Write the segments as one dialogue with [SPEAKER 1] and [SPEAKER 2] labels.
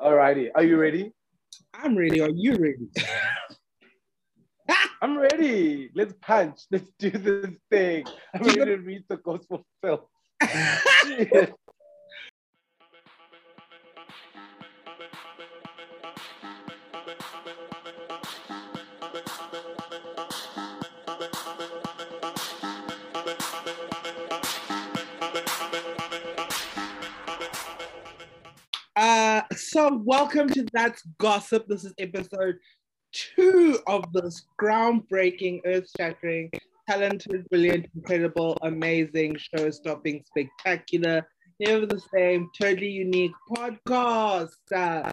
[SPEAKER 1] Alrighty, are you ready?
[SPEAKER 2] I'm ready. Are you ready?
[SPEAKER 1] I'm ready. Let's punch. Let's do this thing. I'm ready to read the gospel film.
[SPEAKER 2] so welcome to That's Gossip. This is episode two of this groundbreaking, earth-shattering, talented, brilliant, incredible, amazing, show-stopping, spectacular, never the same, totally unique podcast. Uh,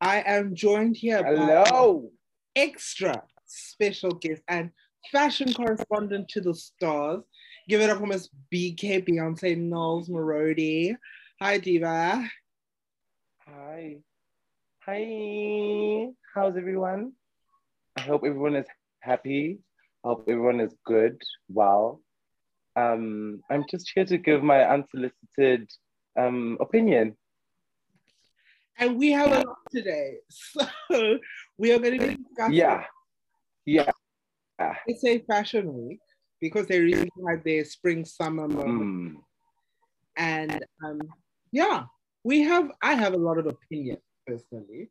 [SPEAKER 2] I am joined here by
[SPEAKER 1] Hello.
[SPEAKER 2] extra special guest and fashion correspondent to the stars. Give it up for Miss BK Beyonce Knowles Morodi. Hi, Diva.
[SPEAKER 1] Hi. Hi. How's everyone? I hope everyone is happy. I hope everyone is good, well. Um, I'm just here to give my unsolicited um, opinion.
[SPEAKER 2] And we have a lot today. So we are going to be discussing
[SPEAKER 1] Yeah. Yeah.
[SPEAKER 2] SA Fashion Week because they really had their spring summer moment.
[SPEAKER 1] Mm.
[SPEAKER 2] And um, yeah, we have, I have a lot of opinion personally.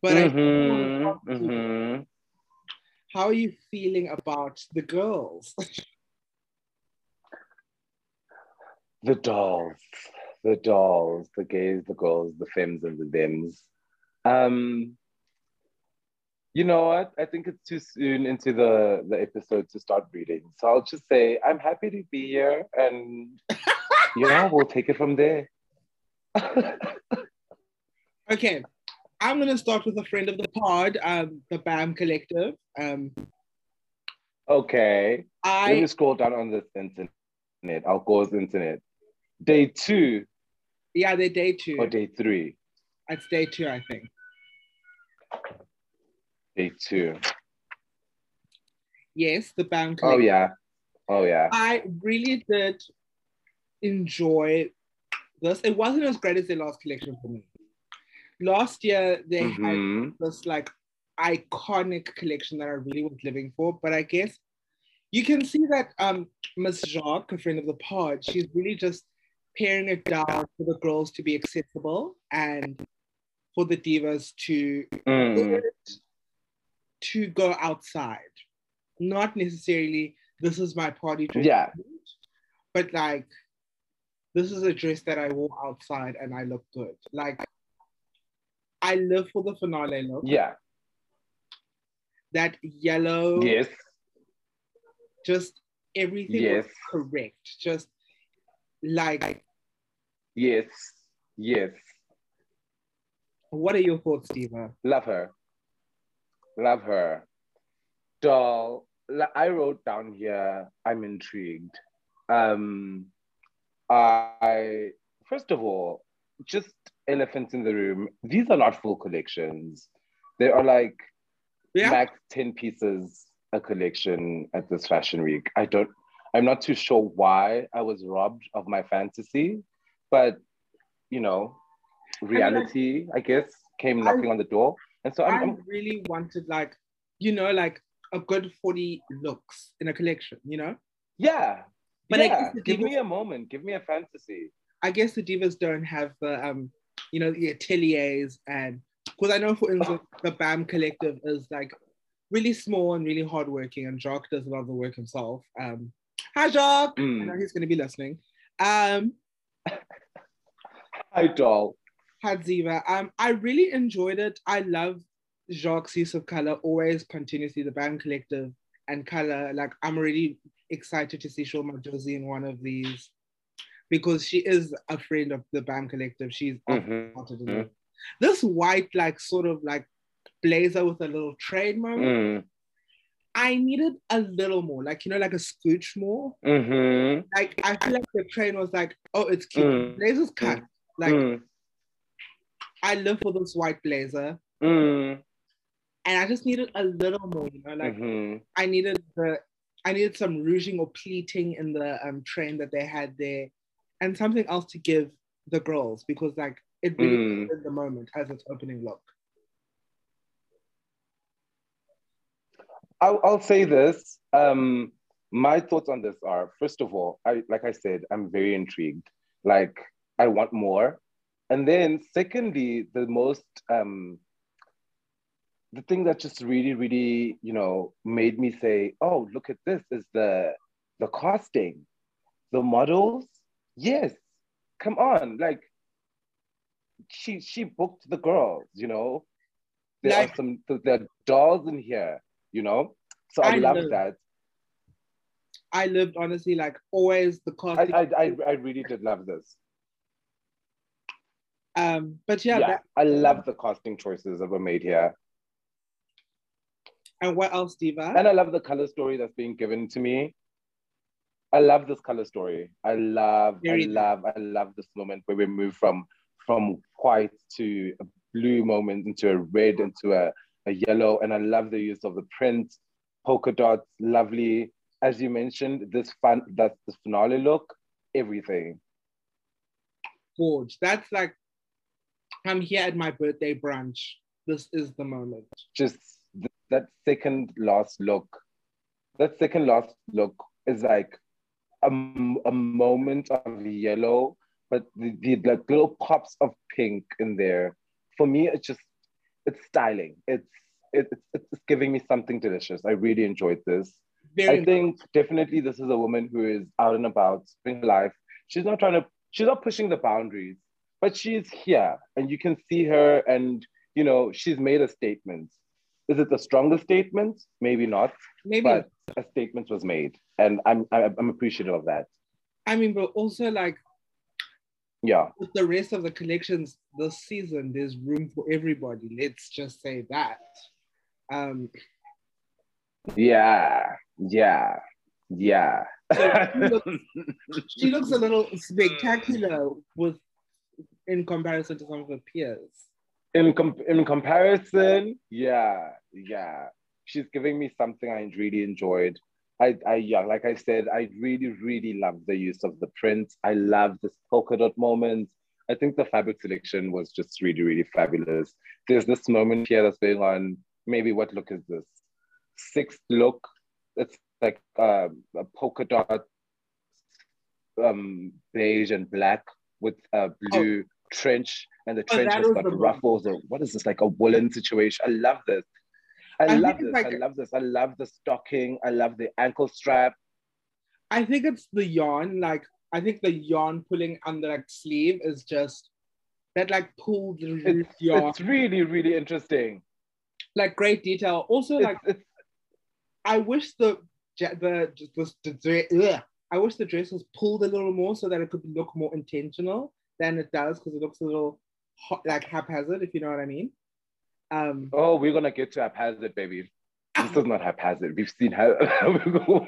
[SPEAKER 2] But I
[SPEAKER 1] Mhm, mhm.
[SPEAKER 2] how are you feeling about the girls?
[SPEAKER 1] The dolls, the dolls, the gays, the girls, the femmes, and the thems. Um, you know what? I think it's too soon into the, the episode to start reading. So I'll just say I'm happy to be here and you know, we'll take it from there.
[SPEAKER 2] Okay, I'm gonna start with a friend of the pod, um, the BAM Collective. Um,
[SPEAKER 1] okay. Let me scroll down on this internet. I'll go to internet. Day two
[SPEAKER 2] yeah, they're day two.
[SPEAKER 1] or day three?
[SPEAKER 2] It's day two, I think.
[SPEAKER 1] Day two.
[SPEAKER 2] Yes, the BAM
[SPEAKER 1] Oh yeah. Oh yeah.
[SPEAKER 2] I really did enjoy this. It wasn't as great as their last collection for me. Last year they had
[SPEAKER 1] Mhm.
[SPEAKER 2] this like iconic collection that I really was living for, but I guess you can see that um Miss Jacques, a friend of the pod, she's really just paring it down for the girls to be accessible and for the divas to
[SPEAKER 1] Mm.
[SPEAKER 2] to go outside. Not necessarily this is my party dress,
[SPEAKER 1] Yeah.
[SPEAKER 2] but like this is a dress that I wore outside and I look good. Like I live for the finale look.
[SPEAKER 1] Yeah.
[SPEAKER 2] That yellow,
[SPEAKER 1] Yes.
[SPEAKER 2] just everything
[SPEAKER 1] Yes.
[SPEAKER 2] was correct. Just like
[SPEAKER 1] Yes. Yes.
[SPEAKER 2] what are your thoughts, Diva?
[SPEAKER 1] Love her. Love her. Doll. I wrote down here, I'm intrigued. Um, I, first of all, just elephants in the room. These are not full collections. They are like
[SPEAKER 2] Yeah.
[SPEAKER 1] max 10 pieces a collection at this fashion week. I don't, I'm not too sure why I was robbed of my fantasy, but you know, reality, I guess, came
[SPEAKER 2] I-
[SPEAKER 1] knocking on the door. And so I'm,
[SPEAKER 2] I
[SPEAKER 1] I'm
[SPEAKER 2] really wanted like, you know, like a good 40 looks in a collection, you know?
[SPEAKER 1] yeah.
[SPEAKER 2] But I
[SPEAKER 1] yeah, give me a moment, give me a fantasy.
[SPEAKER 2] I guess the divas don't have the um, you know, the ateliers and because I know for instance the BAM collective is like really small and really hardworking and Jacques does a lot of the work himself. Um hi Jacques. I
[SPEAKER 1] Mm.
[SPEAKER 2] know he's gonna be listening. Um
[SPEAKER 1] Hi, doll.
[SPEAKER 2] Hadziva. Um I really enjoyed it. I love Jacques' use of color, always continuously the BAM collective and color. Like I'm really excited to see Shulma Josie in one of these because she is a friend of the BAM collective. She's
[SPEAKER 1] Mhm.
[SPEAKER 2] in it. This white, like sort of like blazer with a little train moment.
[SPEAKER 1] Mm.
[SPEAKER 2] I needed a little more, like you know, like a scooch more.
[SPEAKER 1] hmm
[SPEAKER 2] Like I feel like the train was like, oh, it's cute.
[SPEAKER 1] Mm.
[SPEAKER 2] Blazer's cut. Like
[SPEAKER 1] mm.
[SPEAKER 2] I live for this white blazer,
[SPEAKER 1] Mm.
[SPEAKER 2] and I just needed a little more. You know, like
[SPEAKER 1] Mhm.
[SPEAKER 2] I needed the, I needed some rouging or pleating in the um train that they had there, and something else to give the girls because like It really
[SPEAKER 1] Mm.
[SPEAKER 2] in the moment as its opening look.
[SPEAKER 1] I'll, I'll say this. Um, my thoughts on this are first of all, I like I said, I'm very intrigued. Like I want more. And then secondly, the most um the thing that just really, really, you know, made me say, oh, look at this is the the casting, the models. Yes, come on. Like she she booked the girls, you know. There
[SPEAKER 2] Like-
[SPEAKER 1] are some there are dolls in here, you know. So I,
[SPEAKER 2] I
[SPEAKER 1] love that.
[SPEAKER 2] I lived honestly like always the
[SPEAKER 1] I,
[SPEAKER 2] casting.
[SPEAKER 1] I, I, I really did love this.
[SPEAKER 2] um, but yeah,
[SPEAKER 1] Yeah,
[SPEAKER 2] that,
[SPEAKER 1] I love the casting choices that were made here.
[SPEAKER 2] And what else, Diva?
[SPEAKER 1] And I love the color story that's being given to me. I love this color story. I love,
[SPEAKER 2] Very
[SPEAKER 1] I love, I love this moment where we move from from white to a blue moment into a red into a, a yellow. And I love the use of the print, polka dots, lovely. As you mentioned, this fun that's the finale look, everything.
[SPEAKER 2] Gorge. That's like I'm here at my birthday brunch. This is the moment.
[SPEAKER 1] just that second last look that second last look is like a, a moment of yellow but the, the like little pops of pink in there. For me it's just it's styling. It's it, it's, it's giving me something delicious. I really enjoyed this.
[SPEAKER 2] Very
[SPEAKER 1] i think definitely this is a woman who is out and about living life. She's not trying to she's not pushing the boundaries but she's here and you can see her and you know she's made a statement is it the strongest statement? Maybe not
[SPEAKER 2] maybe
[SPEAKER 1] but a statement was made. And i'm i'm, appreciative of that.
[SPEAKER 2] I mean, but also like
[SPEAKER 1] yeah.
[SPEAKER 2] with the rest of the collections this season, there's room for everybody. Let's just say that. Um,
[SPEAKER 1] yeah. Yeah. Yeah.
[SPEAKER 2] She looks a little spectacular with in comparison to some of her peers.
[SPEAKER 1] In com- in comparison, yeah, yeah, she's giving me something I really enjoyed. I, I, yeah, like I said, I really, really love the use of the print. I love this polka dot moment. I think the fabric selection was just really, really fabulous. There's this moment here that's going on. Maybe what look is this? Sixth look. It's like um, a polka dot, um, beige and black with a blue trench, and the
[SPEAKER 2] Oh,
[SPEAKER 1] trench has got
[SPEAKER 2] the one.
[SPEAKER 1] ruffles. Or what is this? Like a woolen situation. I love this. I,
[SPEAKER 2] I
[SPEAKER 1] love this.
[SPEAKER 2] like-
[SPEAKER 1] I love this. I love the stocking. I love the ankle strap.
[SPEAKER 2] I think it's the yarn. Like I think the yarn pulling on the like sleeve is just that like pulled
[SPEAKER 1] It's,
[SPEAKER 2] yarn,
[SPEAKER 1] it's really, really interesting.
[SPEAKER 2] like great detail. Also, like
[SPEAKER 1] It's, it's,
[SPEAKER 2] I wish the the the, the, ugh. I wish the dress was pulled a little more so that it could look more intentional than it does because it looks a little hot, like haphazard, if you know what I mean. Um,
[SPEAKER 1] oh, we're gonna get to haphazard, baby. This is not haphazard. We've seen how.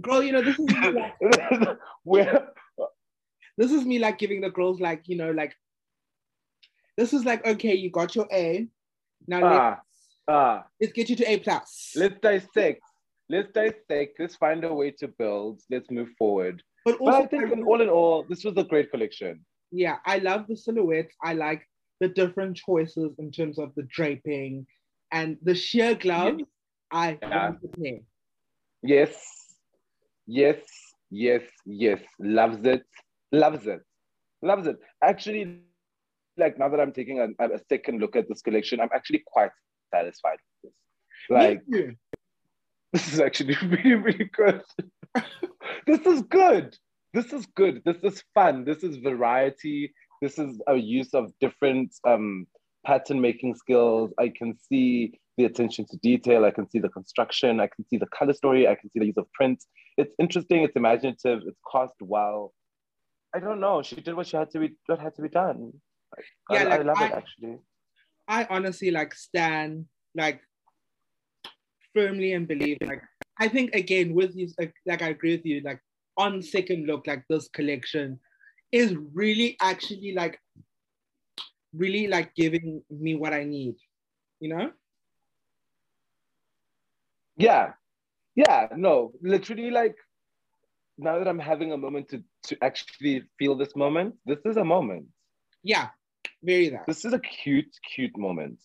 [SPEAKER 2] girl, you know this is me, like,
[SPEAKER 1] Where
[SPEAKER 2] this is me like giving the girls like you know like this is like okay, you got your A, now
[SPEAKER 1] ah
[SPEAKER 2] let's,
[SPEAKER 1] ah.
[SPEAKER 2] let's get you to A plus.
[SPEAKER 1] Let's dissect. Let's dissect. Let's find a way to build. Let's move forward.
[SPEAKER 2] But
[SPEAKER 1] But
[SPEAKER 2] also,
[SPEAKER 1] I think, in all in all, this was a great collection.
[SPEAKER 2] yeah, I love the silhouettes. I like the different choices in terms of the draping and the sheer gloves. I
[SPEAKER 1] Yeah. Yes, yes, yes, yes. Loves it, loves it, loves it. Actually, like now that I'm taking a, a second look at this collection, I'm actually quite satisfied with this. Like, this is actually really, really good. this is good. This is good. This is fun. This is variety. This is a use of different um, pattern making skills. I can see the attention to detail. I can see the construction. I can see the color story. I can see the use of print. It's interesting. It's imaginative. It's cast well. I don't know. She did what she had to be. What had to be done.
[SPEAKER 2] Yeah,
[SPEAKER 1] I
[SPEAKER 2] like,
[SPEAKER 1] love it actually.
[SPEAKER 2] I honestly like stand like firmly and believe like I think again with you like, like I agree with you like on second look like this collection is really actually like really like giving me what I need you know
[SPEAKER 1] Yeah, yeah, no, literally, like now that I'm having a moment to to actually feel this moment, this is a moment.
[SPEAKER 2] Yeah, very that.
[SPEAKER 1] This is a cute, cute moment.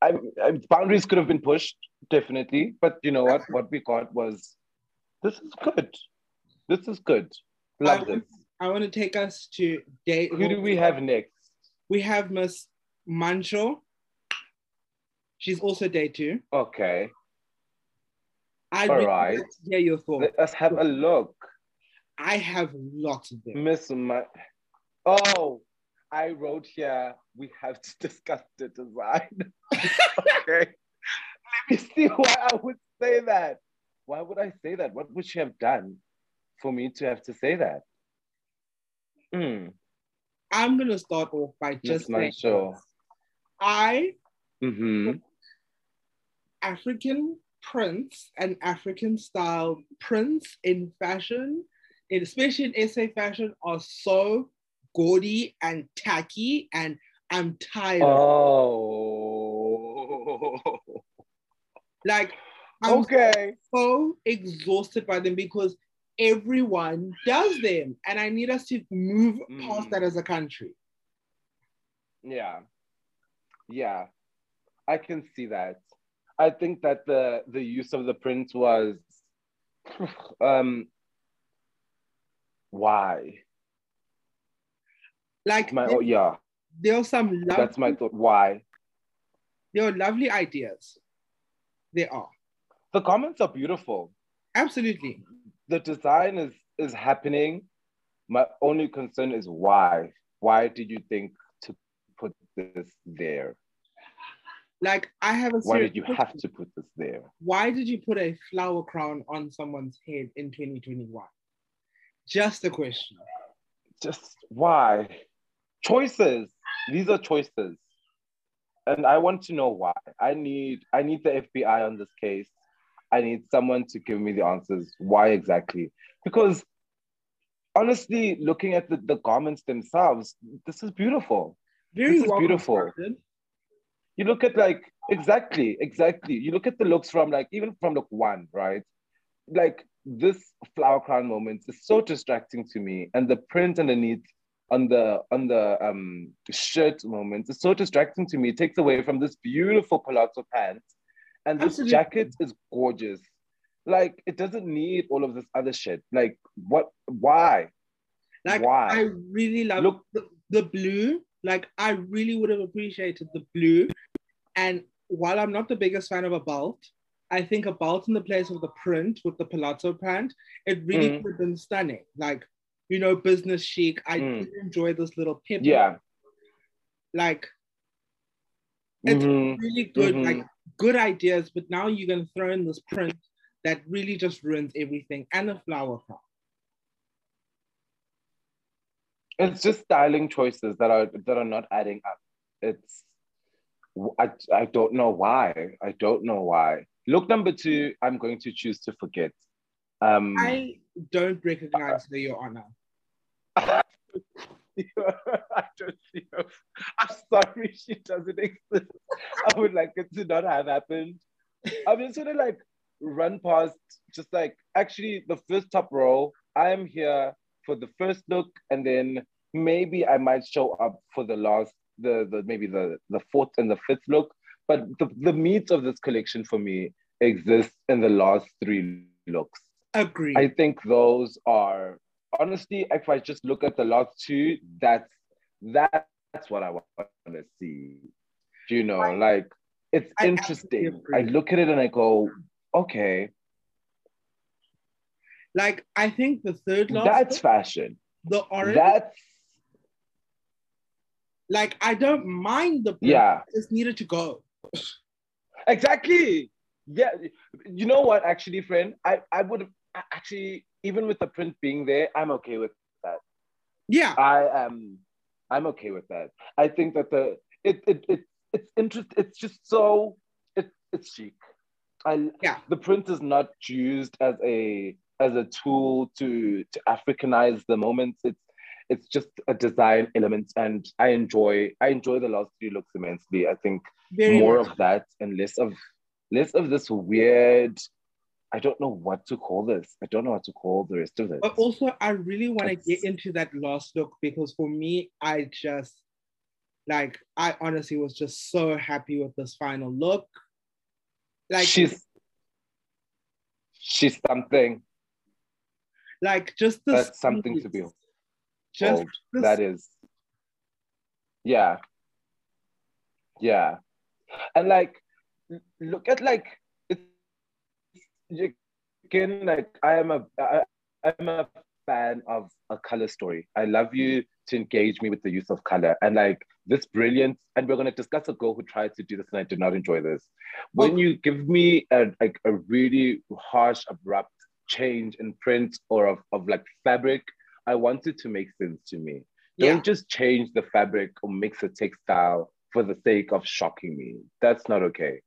[SPEAKER 1] I, I boundaries could have been pushed, definitely, but you know what? What we got was this is good. This is good. Love
[SPEAKER 2] I,
[SPEAKER 1] this.
[SPEAKER 2] I want to take us to day.
[SPEAKER 1] Who do we have next?
[SPEAKER 2] We have Miss Mancho. She's also day two.
[SPEAKER 1] Okay.
[SPEAKER 2] I'd
[SPEAKER 1] All right.
[SPEAKER 2] hear your thoughts.
[SPEAKER 1] Let us have a look.
[SPEAKER 2] I have lots of them.
[SPEAKER 1] Miss Ma- Oh, I wrote here we have to discuss the design. okay. Me see why I would say that. Why would I say that? What would she have done for me to have to say that? Hmm.
[SPEAKER 2] I'm gonna start off by just saying
[SPEAKER 1] sure.
[SPEAKER 2] I
[SPEAKER 1] Mm-hmm.
[SPEAKER 2] African prints and African style prints in fashion, especially in SA fashion, are so gaudy and tacky, and I'm tired.
[SPEAKER 1] Oh.
[SPEAKER 2] Like I'm
[SPEAKER 1] okay.
[SPEAKER 2] so exhausted by them because everyone does them, and I need us to move past
[SPEAKER 1] Mm.
[SPEAKER 2] that as a country.
[SPEAKER 1] Yeah. Yeah. I can see that. I think that the the use of the print was um why?
[SPEAKER 2] Like
[SPEAKER 1] My
[SPEAKER 2] there,
[SPEAKER 1] oh yeah,
[SPEAKER 2] there are some lovely,
[SPEAKER 1] that's my thought. Why?
[SPEAKER 2] there are lovely ideas. There are
[SPEAKER 1] The comments are beautiful.
[SPEAKER 2] absolutely.
[SPEAKER 1] The design is is happening. My only concern is why. Why did you think to put this there?
[SPEAKER 2] Like I have a
[SPEAKER 1] Why did you have to put this there?
[SPEAKER 2] why did you put a flower crown on someone's head in 2021? Just a question.
[SPEAKER 1] just why choices these are choices and i want to know why. I need i need the fbi on this case. I need someone to give me the answers. Why exactly? Because honestly looking at the, the garments themselves this is beautiful.
[SPEAKER 2] Very
[SPEAKER 1] This is
[SPEAKER 2] well
[SPEAKER 1] beautiful. you look at like exactly exactly. You look at the looks from like even from look one right? Like this flower crown moment is so distracting to me and the print underneath on the on the um shirt moment is so distracting to me it takes away from this beautiful palazzo pants and this
[SPEAKER 2] Absolutely.
[SPEAKER 1] jacket is gorgeous like it doesn't need all of this other shit like what why
[SPEAKER 2] Like
[SPEAKER 1] why
[SPEAKER 2] I really love
[SPEAKER 1] Look-
[SPEAKER 2] the, the blue. Like I really would have appreciated the blue. And while I'm not the biggest fan of a belt, I think a belt in the place of the print with the palazzo pant, it really
[SPEAKER 1] Mm.
[SPEAKER 2] could have been stunning. Like, you know, business chic. I
[SPEAKER 1] Mm.
[SPEAKER 2] did enjoy this little pip.
[SPEAKER 1] yeah
[SPEAKER 2] Like It's-
[SPEAKER 1] Mhm.
[SPEAKER 2] really good,
[SPEAKER 1] Mhm.
[SPEAKER 2] like good ideas, but now you're gonna throw in this print that really just ruins everything and a flower crown.
[SPEAKER 1] it's just styling choices that are that are not adding up it's I, I don't know why i don't know why look number two i'm going to choose to forget um
[SPEAKER 2] I don't recognize her, Your Honor.
[SPEAKER 1] I don't see her. I'm sorry she doesn't exist. I would like it to not have happened. I'm just gonna like run past just like actually the first top row. I am here for the first look and then maybe I might show up for the last the, the maybe the, the fourth and the fifth look. But the, the meat of this collection for me exists in the last three looks.
[SPEAKER 2] Agree.
[SPEAKER 1] I think those are honestly, if I just look at the last two, that's that's what I want to see. Do you know, like it's
[SPEAKER 2] I
[SPEAKER 1] interesting. I look at it and I go, okay,
[SPEAKER 2] like I think the third last
[SPEAKER 1] that's fashion.
[SPEAKER 2] the orange,
[SPEAKER 1] That's
[SPEAKER 2] like I don't mind the
[SPEAKER 1] yeah,
[SPEAKER 2] it just needed to go.
[SPEAKER 1] exactly. Yeah, you know what? Actually, friend, I I would have actually even with the print being there, I'm okay with that.
[SPEAKER 2] Yeah,
[SPEAKER 1] I am I'm okay with that. I think that the it it, it it's interest it's just so it, it's chic. I
[SPEAKER 2] Yeah.
[SPEAKER 1] the print is not used as a as a tool to to Africanize the moments. It's it's just a design element and I enjoy I enjoy the last three looks immensely. I think
[SPEAKER 2] very
[SPEAKER 1] more of that and less of less of this weird I don't know what to call this. I don't know what to call the rest of it.
[SPEAKER 2] But also, I really want to get into that last look because for me, I just Like I honestly was just so happy with this final look.
[SPEAKER 1] Like she's she's something.
[SPEAKER 2] Like just this
[SPEAKER 1] that's something to be. Just this, that is. Yeah. Yeah, and like look at like again like I am a I, I'm a fan of a color story. I love you to engage me with the use of color and like this brilliant and we're going to discuss a girl who tried to do this and i did not enjoy this. When oh. you give me a like a really harsh abrupt change in print or of, of like fabric i want it to make sense to me. Don't just change the fabric or mix a textile for the sake of shocking me. That's not okay.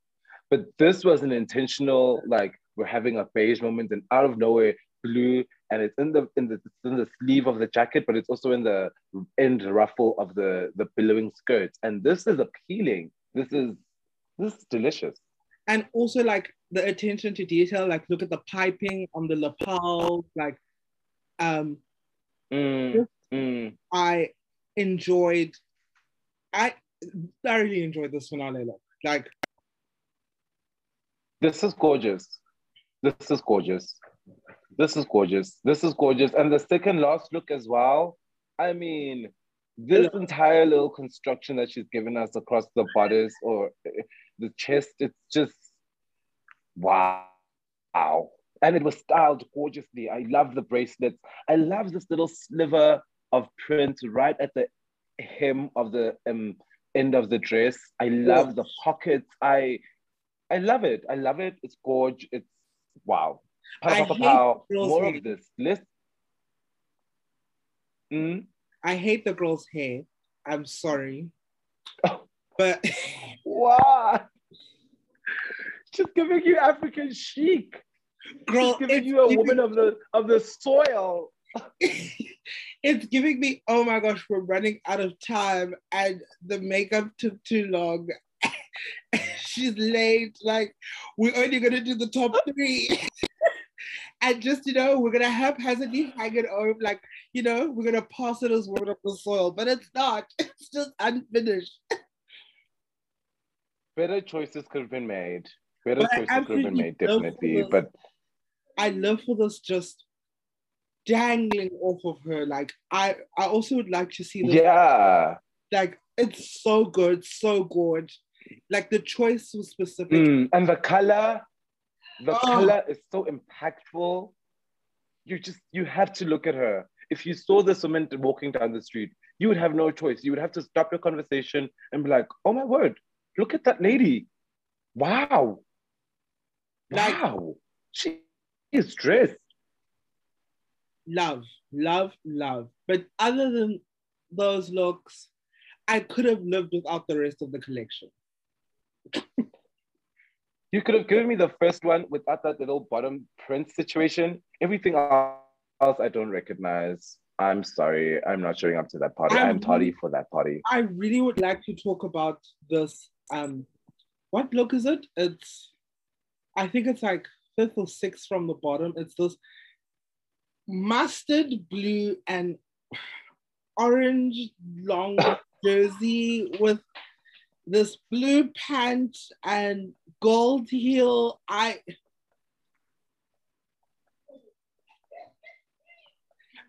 [SPEAKER 1] But this was an intentional like we're having a beige moment and out of nowhere blue and it's in the in the in the sleeve of the jacket, but it's also in the end ruffle of the the billowing skirt. And this is appealing. This is this is delicious.
[SPEAKER 2] And also like the attention to detail, like look at the piping on the lapel, like um
[SPEAKER 1] mm, mm.
[SPEAKER 2] I enjoyed I thoroughly enjoyed this finale look. Like
[SPEAKER 1] this is gorgeous. This is gorgeous. This is gorgeous. This is gorgeous. And the second last look as well. I mean, this entire little construction that she's given us across the bodice or the chest, it's just wow. Wow. And it was styled gorgeously. I love the bracelets. I love this little sliver of print right at the hem of the um, end of the dress. I love the pockets. I I love it. I love it. It's gorgeous. It's wow.
[SPEAKER 2] Pow, pow,
[SPEAKER 1] More of this. List.
[SPEAKER 2] Mm? I hate the girl's hair. I'm sorry. But
[SPEAKER 1] why? She's giving you African chic. Girl, She's giving you a woman of the of the soil.
[SPEAKER 2] it's giving me, oh my gosh, we're running out of time and the makeup took too long. She's late. Like, we're only gonna do the top three. And just you know we're gonna have haphazardly hang it over like you know we're gonna pass it as word of the soil but it's not. It's just unfinished.
[SPEAKER 1] Better choices could have been made. Better but choices could have been made definitely but
[SPEAKER 2] i love for this just dangling off of her. Like i i also would like to see
[SPEAKER 1] this. Yeah.
[SPEAKER 2] Like it's so good so good like the choice was specific
[SPEAKER 1] mm, and the color the oh. color is so impactful. You just you have to look at her. If you saw this woman walking down the street, you would have no choice. You would have to stop your conversation and be like, "Oh my word, look at that lady! Wow, like, wow, she is dressed."
[SPEAKER 2] Love, love, love. But other than those looks, I could have lived without the rest of the collection.
[SPEAKER 1] You could have given me the first one without that little bottom print situation. Everything else I don't recognize. I'm sorry. I'm not showing up to that party. I'm, I'm tardy for that party.
[SPEAKER 2] I really would like to talk about this. Um, what look is it? It's, I think it's like fifth or sixth from the bottom. It's this mustard blue and orange long jersey with this blue pant and gold heel. I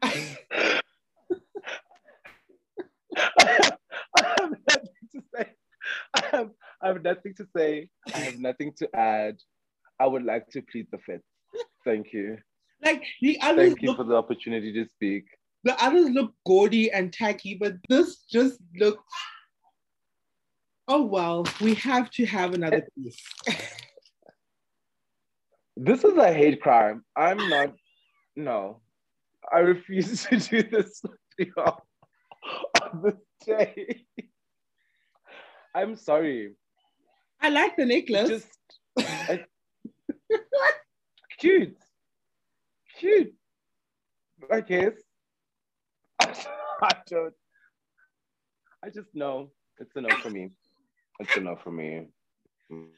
[SPEAKER 1] I have nothing to say. I have, I have nothing to say. I have nothing to add. I would like to plead the fifth. Thank you.
[SPEAKER 2] Like the others
[SPEAKER 1] Thank you look, for the opportunity to speak.
[SPEAKER 2] The others look gaudy and tacky, but this just looks oh well, we have to have another piece.
[SPEAKER 1] this is a hate crime. I'm not, no, I refuse to do this on this day. I'm sorry.
[SPEAKER 2] I like the necklace.
[SPEAKER 1] Just I, cute, cute. I guess. I don't. I just know it's a no for me. It's enough for me. I'm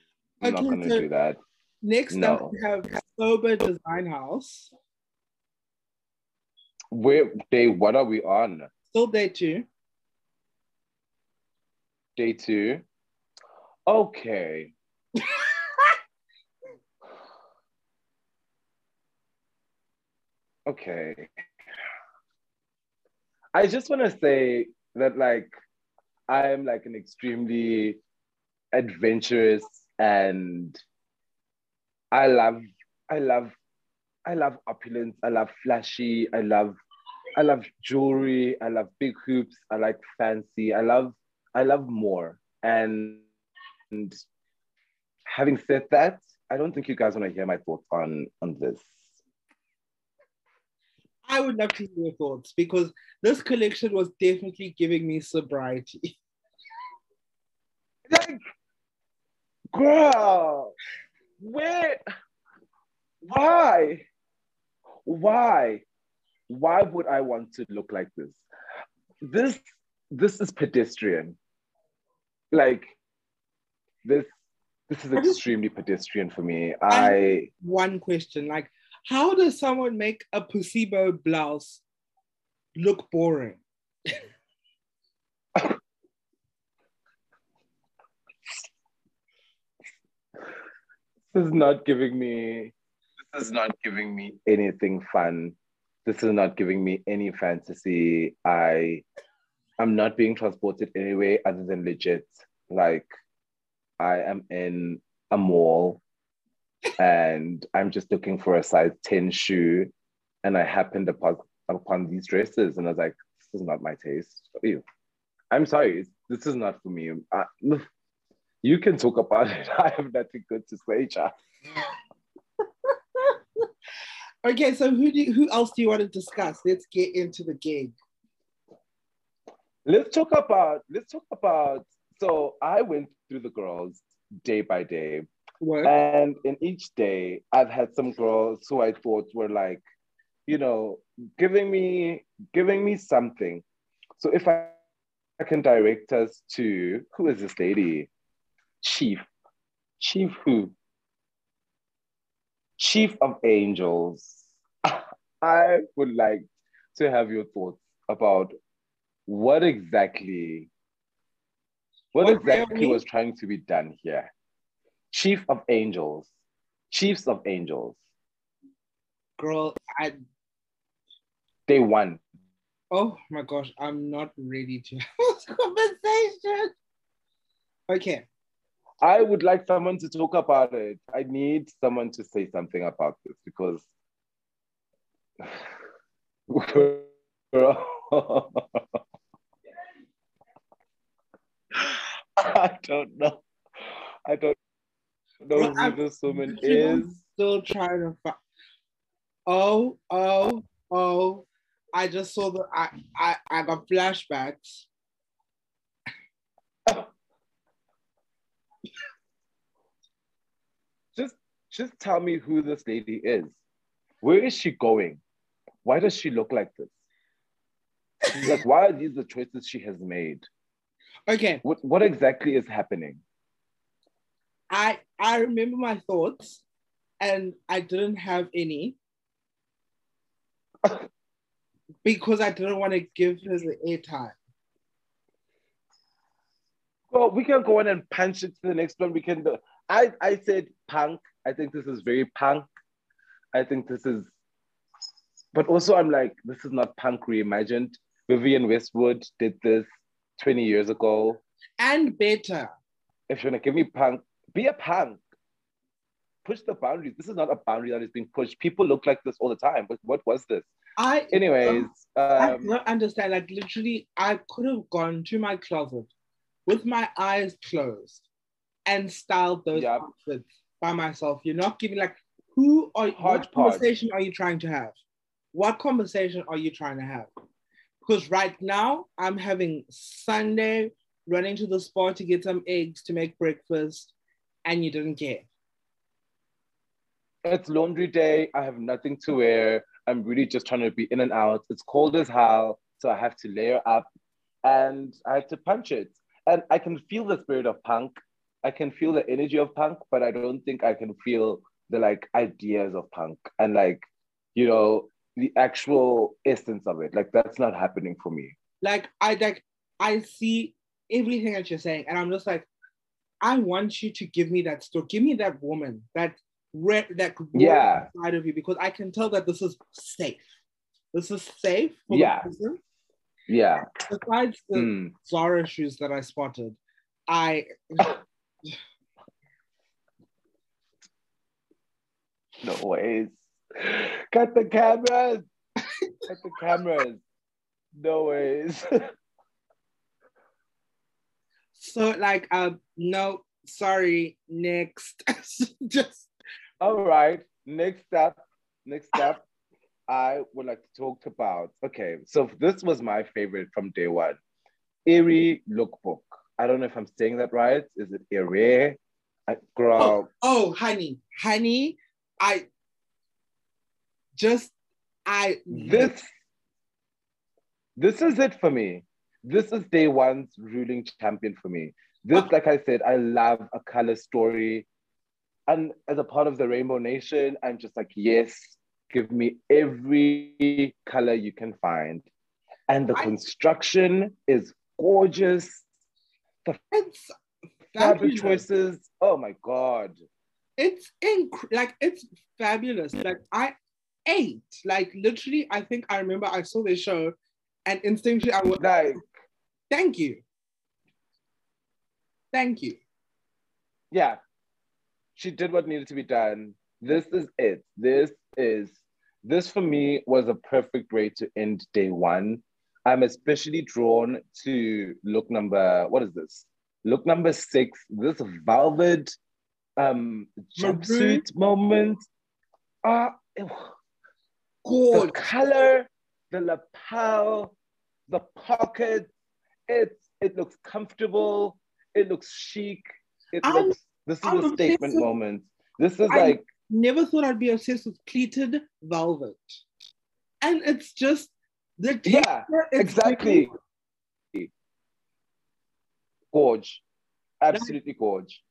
[SPEAKER 1] okay, not gonna so do that.
[SPEAKER 2] Next no. up, we have Sober Design House.
[SPEAKER 1] Where day? What are we on?
[SPEAKER 2] Still day two.
[SPEAKER 1] Day two. Okay. okay. I just want to say that, like, I am like an extremely adventurous and I love, I love, I love opulence. I love flashy. I love, I love jewelry. I love big hoops. I like fancy. I love, I love more. And, and having said that, I don't think you guys want to hear my thoughts on on this.
[SPEAKER 2] I would love to hear your thoughts because this collection was definitely giving me sobriety.
[SPEAKER 1] like, girl, where, why, why, why would I want to look like this? This, this is pedestrian. Like, this, this is extremely pedestrian for me. I
[SPEAKER 2] one question, like, how does someone make a placebo blouse look boring?
[SPEAKER 1] this is not giving me this is not giving me anything fun. This is not giving me any fantasy. I i'm not being transported anyway other than legit. Like i am in a mall and i'm just looking for a size 10 shoe and i happened upon upon these dresses and i was like this is not my taste Ew. i'm sorry. This is not for me. I, you can talk about it. I have nothing good to say, Cha.
[SPEAKER 2] okay, so who do who else do you want to discuss? Let's get into the gig.
[SPEAKER 1] Let's talk about let's talk about so I went through the girls day by day. What? And in each day, I've had some girls who I thought were like, you know, giving me giving me something. So if I, I can direct us to who is this lady? Chief. Chief who? Chief of Angels. I would like to have your thoughts about what exactly what, what exactly was trying to be done here. Chief of Angels. Chiefs of Angels.
[SPEAKER 2] Girl, I
[SPEAKER 1] Day one.
[SPEAKER 2] Oh my gosh, I'm not ready to have this conversation. Okay.
[SPEAKER 1] I would like someone to talk about it. I need someone to say something about this because I don't know. I don't know well, who this woman is.
[SPEAKER 2] Still trying to find. Oh, oh, oh! I just saw the. I I I got flashbacks.
[SPEAKER 1] just tell me who this lady is. Where is she going? Why does she look like this? like, why are these the choices she has made?
[SPEAKER 2] Okay.
[SPEAKER 1] What, what exactly is happening?
[SPEAKER 2] I I remember my thoughts and I didn't have any because I didn't want to give her the airtime.
[SPEAKER 1] Well, we can go on and punch it to the next one. We can. Do, I I said punk I think this is very punk. I think this is, but also I'm like, this is not punk reimagined. Vivienne Westwood did this 20 years ago.
[SPEAKER 2] And better.
[SPEAKER 1] If you're gonna give me punk, be a punk. Push the boundaries. This is not a boundary that is being pushed. People look like this all the time. But what was this?
[SPEAKER 2] I
[SPEAKER 1] anyways. Um,
[SPEAKER 2] I don't understand. Like literally, I could have gone to my closet with my eyes closed and styled those outfits by myself. You're not giving like who are what conversation are you trying to have? What conversation are you trying to have? Because right now I'm having Sunday running to the spot to get some eggs to make breakfast, and you didn't care.
[SPEAKER 1] It's laundry day. I have nothing to wear. I'm really just trying to be in and out. It's cold as hell, so I have to layer up, and I have to punch it. And I can feel the spirit of punk I can feel the energy of punk, but I don't think I can feel the like ideas of punk and like, you know, the actual essence of it. Like that's not happening for me.
[SPEAKER 2] Like I like I see everything that you're saying. And I'm just like, I want you to give me that story. Give me that woman, that red, that
[SPEAKER 1] yeah
[SPEAKER 2] side of you, because I can tell that this is safe. This is safe for
[SPEAKER 1] Yeah. Yeah.
[SPEAKER 2] Besides the
[SPEAKER 1] Mm.
[SPEAKER 2] Zara shoes that I spotted, I
[SPEAKER 1] No ways. Cut the cameras. Cut the cameras. No ways.
[SPEAKER 2] so like um no sorry next just
[SPEAKER 1] All right. Next up. Next up. I would like to talk about. Okay, so this was my favorite from day one. Eerie lookbook. I don't know if I'm saying that right. Is it Eerie? I, girl,
[SPEAKER 2] oh, oh honey honey I just I
[SPEAKER 1] this this is it for me. This is day one's ruling champion for me. This oh. like i said i love a color story. And as a part of the rainbow nation i'm just like yes give me every color you can find. And the
[SPEAKER 2] I-
[SPEAKER 1] construction is gorgeous
[SPEAKER 2] it's
[SPEAKER 1] fabric
[SPEAKER 2] fabulous.
[SPEAKER 1] choices oh my god
[SPEAKER 2] it's inc- like it's fabulous. Like I ate, like literally, I think I remember I saw this show and instinctually I was
[SPEAKER 1] like
[SPEAKER 2] thank you. Thank you.
[SPEAKER 1] yeah, she did what needed to be done. This is it. This is this for me was a perfect way to end day one. I'm especially drawn to look number what is this? Look number six. This velvet um jumpsuit moment. Ah, ew. the color, the lapel, the pocket. It it looks comfortable. It looks chic. It
[SPEAKER 2] I'm-
[SPEAKER 1] looks. This is
[SPEAKER 2] I'm
[SPEAKER 1] a statement moment. This is
[SPEAKER 2] I-
[SPEAKER 1] like
[SPEAKER 2] Never thought I'd be obsessed with pleated velvet. And it's just the
[SPEAKER 1] yeah, exactly. Gorge, absolutely gorge.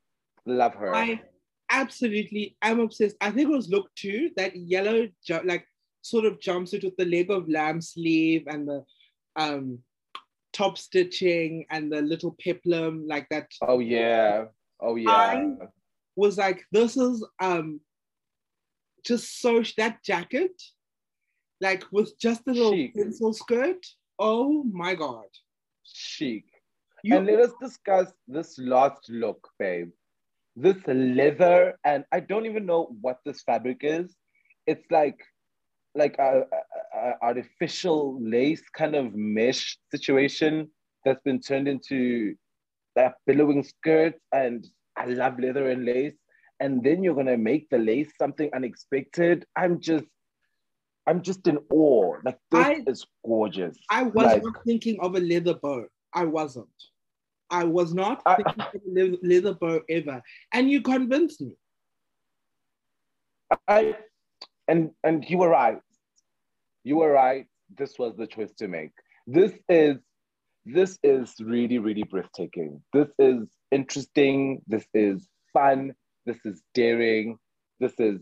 [SPEAKER 1] Love her.
[SPEAKER 2] I absolutely am obsessed. I think it was look two, that yellow ju- like sort of jumpsuit with the leg of lamb sleeve and the um top stitching and the little peplum, like that
[SPEAKER 1] oh yeah. Oh yeah.
[SPEAKER 2] I- was like, this is um just so that jacket, like with just a little
[SPEAKER 1] Chic.
[SPEAKER 2] pencil skirt. Oh my god.
[SPEAKER 1] Chic.
[SPEAKER 2] You
[SPEAKER 1] and let us discuss this last look, babe. This leather, and I don't even know what this fabric is. It's like like a, a- a artificial lace kind of mesh situation that's been turned into that billowing skirt. And I love leather and lace. And then you're gonna make the lace something unexpected. I'm just, I'm just in awe. Like this
[SPEAKER 2] I-
[SPEAKER 1] is gorgeous.
[SPEAKER 2] I was
[SPEAKER 1] Like-
[SPEAKER 2] not thinking of a leather bow. I wasn't. I was not
[SPEAKER 1] I-
[SPEAKER 2] thinking of a leather bow ever. And you convinced me.
[SPEAKER 1] I and and you were right. You were right. This was the choice to make. This is this is really really breathtaking. This is interesting. This is fun. This is daring. This is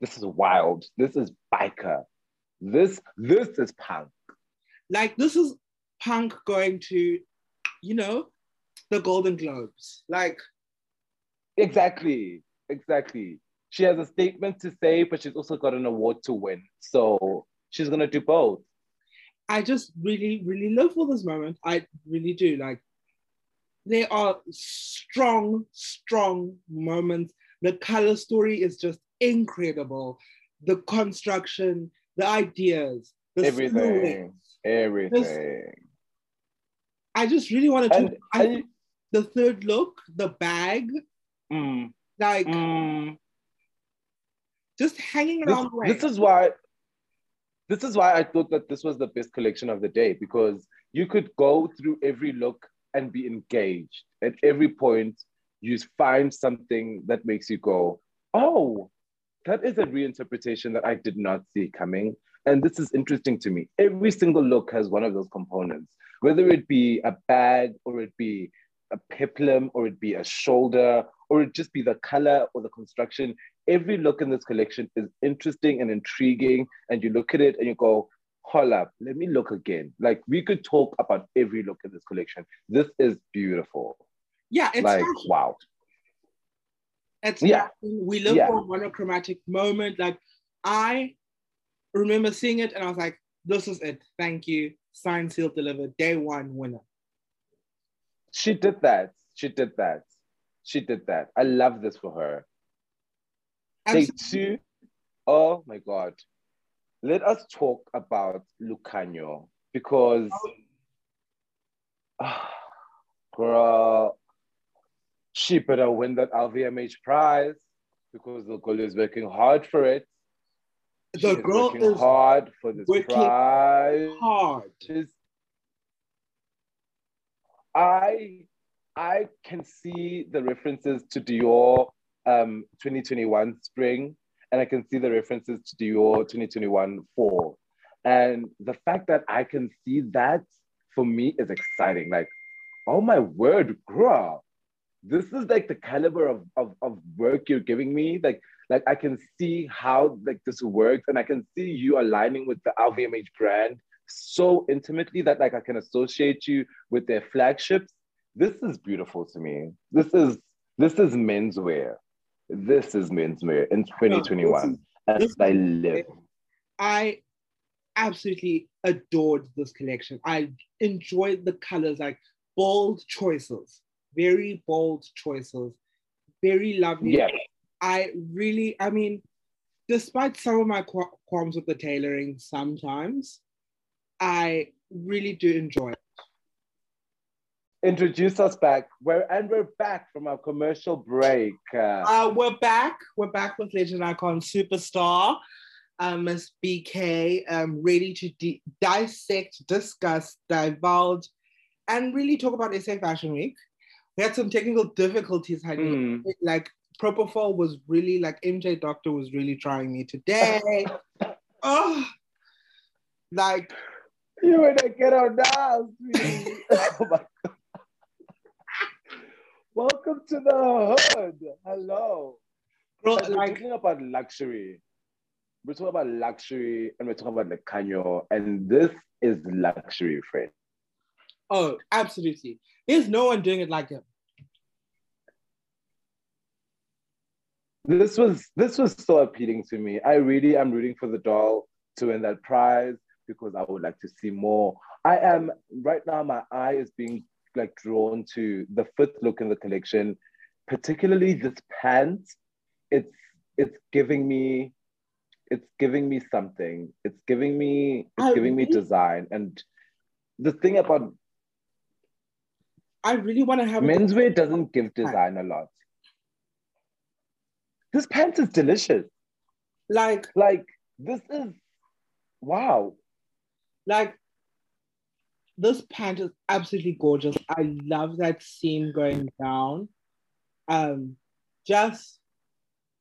[SPEAKER 1] this is wild. This is biker. This this is punk.
[SPEAKER 2] Like this is punk going to, you know, the Golden Globes. Like
[SPEAKER 1] Exactly. Exactly. She has a statement to say, but she's also got an award to win. So she's gonna do both.
[SPEAKER 2] I just really, really live for this moment. I really do. Like, there are strong, strong moments. The color story is just incredible. The construction, the ideas, the
[SPEAKER 1] Everything. Everything.
[SPEAKER 2] I just really want to.
[SPEAKER 1] And,
[SPEAKER 2] I,
[SPEAKER 1] and
[SPEAKER 2] the third look, the bag,
[SPEAKER 1] mm,
[SPEAKER 2] like
[SPEAKER 1] mm,
[SPEAKER 2] just hanging around way.
[SPEAKER 1] this is why this is why I thought that this was the best collection of the day because you could go through every look and be engaged. At every point, you find something that makes you go, "Oh, that is a reinterpretation that I did not see coming." And this is interesting to me. Every single look has one of those components, whether it be a bag or it be a peplum or it be a shoulder or it just be the color or the construction every look in this collection is interesting and intriguing and you look at it and you go hold up, let me look again. Like we could talk about every look in this collection. This is beautiful.
[SPEAKER 2] Yeah, it's
[SPEAKER 1] like wow.
[SPEAKER 2] It's
[SPEAKER 1] Yeah.
[SPEAKER 2] we live
[SPEAKER 1] Yeah.
[SPEAKER 2] for a monochromatic moment. Like I remember seeing it and I was like, this is it. Thank you. Signed, sealed, delivered. Day one winner.
[SPEAKER 1] She did that. She did that. She did that. I love this for her. Day
[SPEAKER 2] Absolutely.
[SPEAKER 1] Oh my God. Let us talk about Lukhanyo because, ah, girl, she better win that LVMH prize because the girl is working hard for it.
[SPEAKER 2] The girl
[SPEAKER 1] working
[SPEAKER 2] is
[SPEAKER 1] hard for this
[SPEAKER 2] working
[SPEAKER 1] prize.
[SPEAKER 2] hard.
[SPEAKER 1] Is- I I can see the references to Dior um 2021 spring, and I can see the references to Dior 2021 fall. And the fact that I can see that for me is exciting. Like, oh my word, girl. This is like the caliber of, of, of work you're giving me. Like, like I can see how like this works, and I can see you aligning with the LVMH brand so intimately that like I can associate you with their flagships. This is beautiful to me. This is this is menswear. This is menswear in 2021. And
[SPEAKER 2] this is-
[SPEAKER 1] I live.
[SPEAKER 2] I absolutely adored this collection. I enjoyed the colors, like bold choices, very bold choices, very lovely.
[SPEAKER 1] Yeah.
[SPEAKER 2] I really, I mean, despite some of my qu- qualms with the tailoring sometimes, I really do enjoy it.
[SPEAKER 1] Introduce us back. We're and we're back from our commercial break. Uh,
[SPEAKER 2] Uh, we're back. We're back with Legend Icon Superstar, um, Miss BK, um, ready to di- dissect, discuss, divulge, and really talk about SA Fashion Week. We had some technical difficulties, honey.
[SPEAKER 1] mm,
[SPEAKER 2] Like Propofol was really like MJ Doctor was really trying me today. oh, like
[SPEAKER 1] you in the ghetto now, oh my God. Welcome to the hood. Hello. We're
[SPEAKER 2] like
[SPEAKER 1] talking about luxury. We're talking about luxury and we're talking about Lukhanyo. And this is luxury, friend.
[SPEAKER 2] oh, absolutely. There's no one doing it like him.
[SPEAKER 1] This was this was so appealing to me. I really am rooting for the doll to win that prize because I would like to see more. I am right now, my eye is being like drawn to the fifth look in the collection, particularly this pant. It's it's giving me it's giving me something. It's giving me it's
[SPEAKER 2] I
[SPEAKER 1] giving me design. And the thing about
[SPEAKER 2] I really want to have
[SPEAKER 1] menswear doesn't give design a lot. This pants is delicious.
[SPEAKER 2] like
[SPEAKER 1] Like this is wow.
[SPEAKER 2] like this pant is absolutely gorgeous. I love that seam going down. Um, just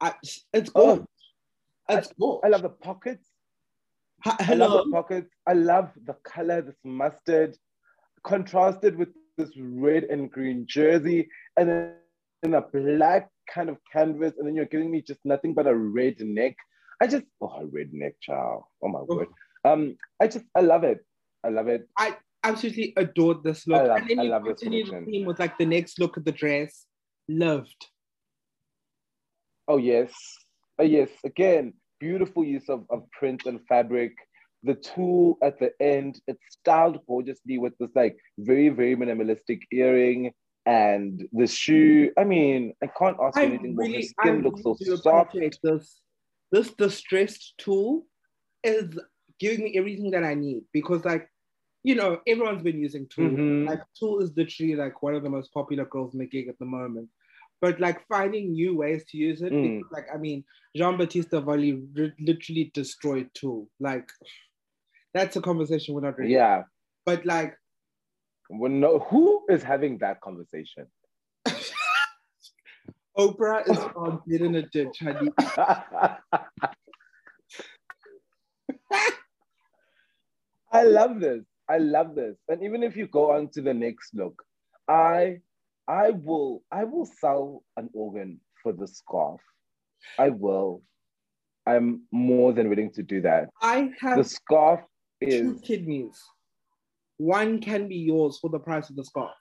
[SPEAKER 2] I, it's
[SPEAKER 1] Oh,
[SPEAKER 2] gorgeous. it's gorgeous.
[SPEAKER 1] I love the pockets. I love the pockets. I love the color, this mustard, contrasted with this red and green jersey, and then in a black kind of canvas, and then you're giving me just nothing but a red neck. I just oh a red neck, child. Oh my word. Um, I just I love it. I love it.
[SPEAKER 2] I absolutely adored this look.
[SPEAKER 1] I love-
[SPEAKER 2] and then
[SPEAKER 1] I
[SPEAKER 2] you
[SPEAKER 1] love this
[SPEAKER 2] the theme with like the next look at the dress. Loved.
[SPEAKER 1] Oh yes, oh yes. Again, beautiful use of, of print and fabric. The tulle at the end, it's styled gorgeously with this like very very minimalistic earring and the shoe. I mean, I can't ask
[SPEAKER 2] I
[SPEAKER 1] anything
[SPEAKER 2] really,
[SPEAKER 1] skin
[SPEAKER 2] I
[SPEAKER 1] looks so
[SPEAKER 2] really do
[SPEAKER 1] soft.
[SPEAKER 2] this. This distressed tulle is giving me everything that I need because, like, you know, everyone's been using tulle.
[SPEAKER 1] Mhm.
[SPEAKER 2] Like, tulle is literally like one of the most popular girls in the gig at the moment. But like finding new ways to use it,
[SPEAKER 1] Mm.
[SPEAKER 2] because, like I mean, Giambattista Valli ri- literally destroyed tulle. Like, that's a conversation we're not ready.
[SPEAKER 1] Yeah.
[SPEAKER 2] But like,
[SPEAKER 1] Well, no, who is having that conversation?
[SPEAKER 2] Oprah is found dead in a ditch, honey.
[SPEAKER 1] I love this. I love this. And even if you go on to the next look, I I will I will sell an organ for the scarf. I will. I'm more than willing to do that.
[SPEAKER 2] I have
[SPEAKER 1] The scarf is
[SPEAKER 2] two kidneys. One can be yours for the price of the scarf.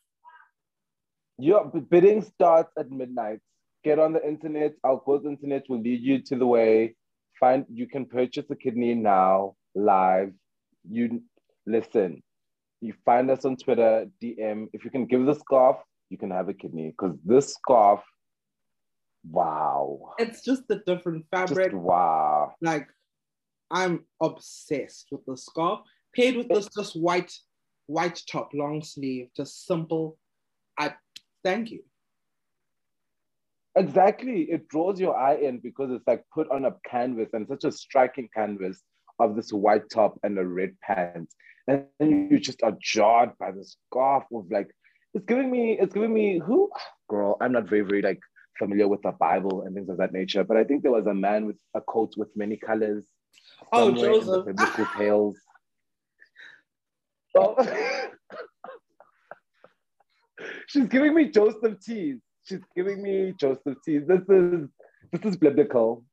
[SPEAKER 1] your bidding starts at midnight. Get on the internet. Our course internet will lead you to the way. Find you can purchase a kidney now live. You listen. You find us on Twitter, DM. If you can give the scarf, you can have a kidney because this scarf, wow,
[SPEAKER 2] It's just the different fabric.
[SPEAKER 1] just wow.
[SPEAKER 2] like I'm obsessed with the scarf paired with this just white white top long sleeve just simple I thank you
[SPEAKER 1] Exactly. It draws your eye in because it's like put on a canvas and such a striking canvas of this white top and a red pants. And then you just are jarred by the scarf of like, it's giving me, it's giving me who girl, I'm not very, very like familiar with the Bible and things of that nature, but I think there was a man with a coat with many colors.
[SPEAKER 2] oh
[SPEAKER 1] somewhere in the
[SPEAKER 2] Joseph
[SPEAKER 1] biblical tales. Oh. She's giving me Joseph tease. She's giving me Joseph tease. This is this is biblical.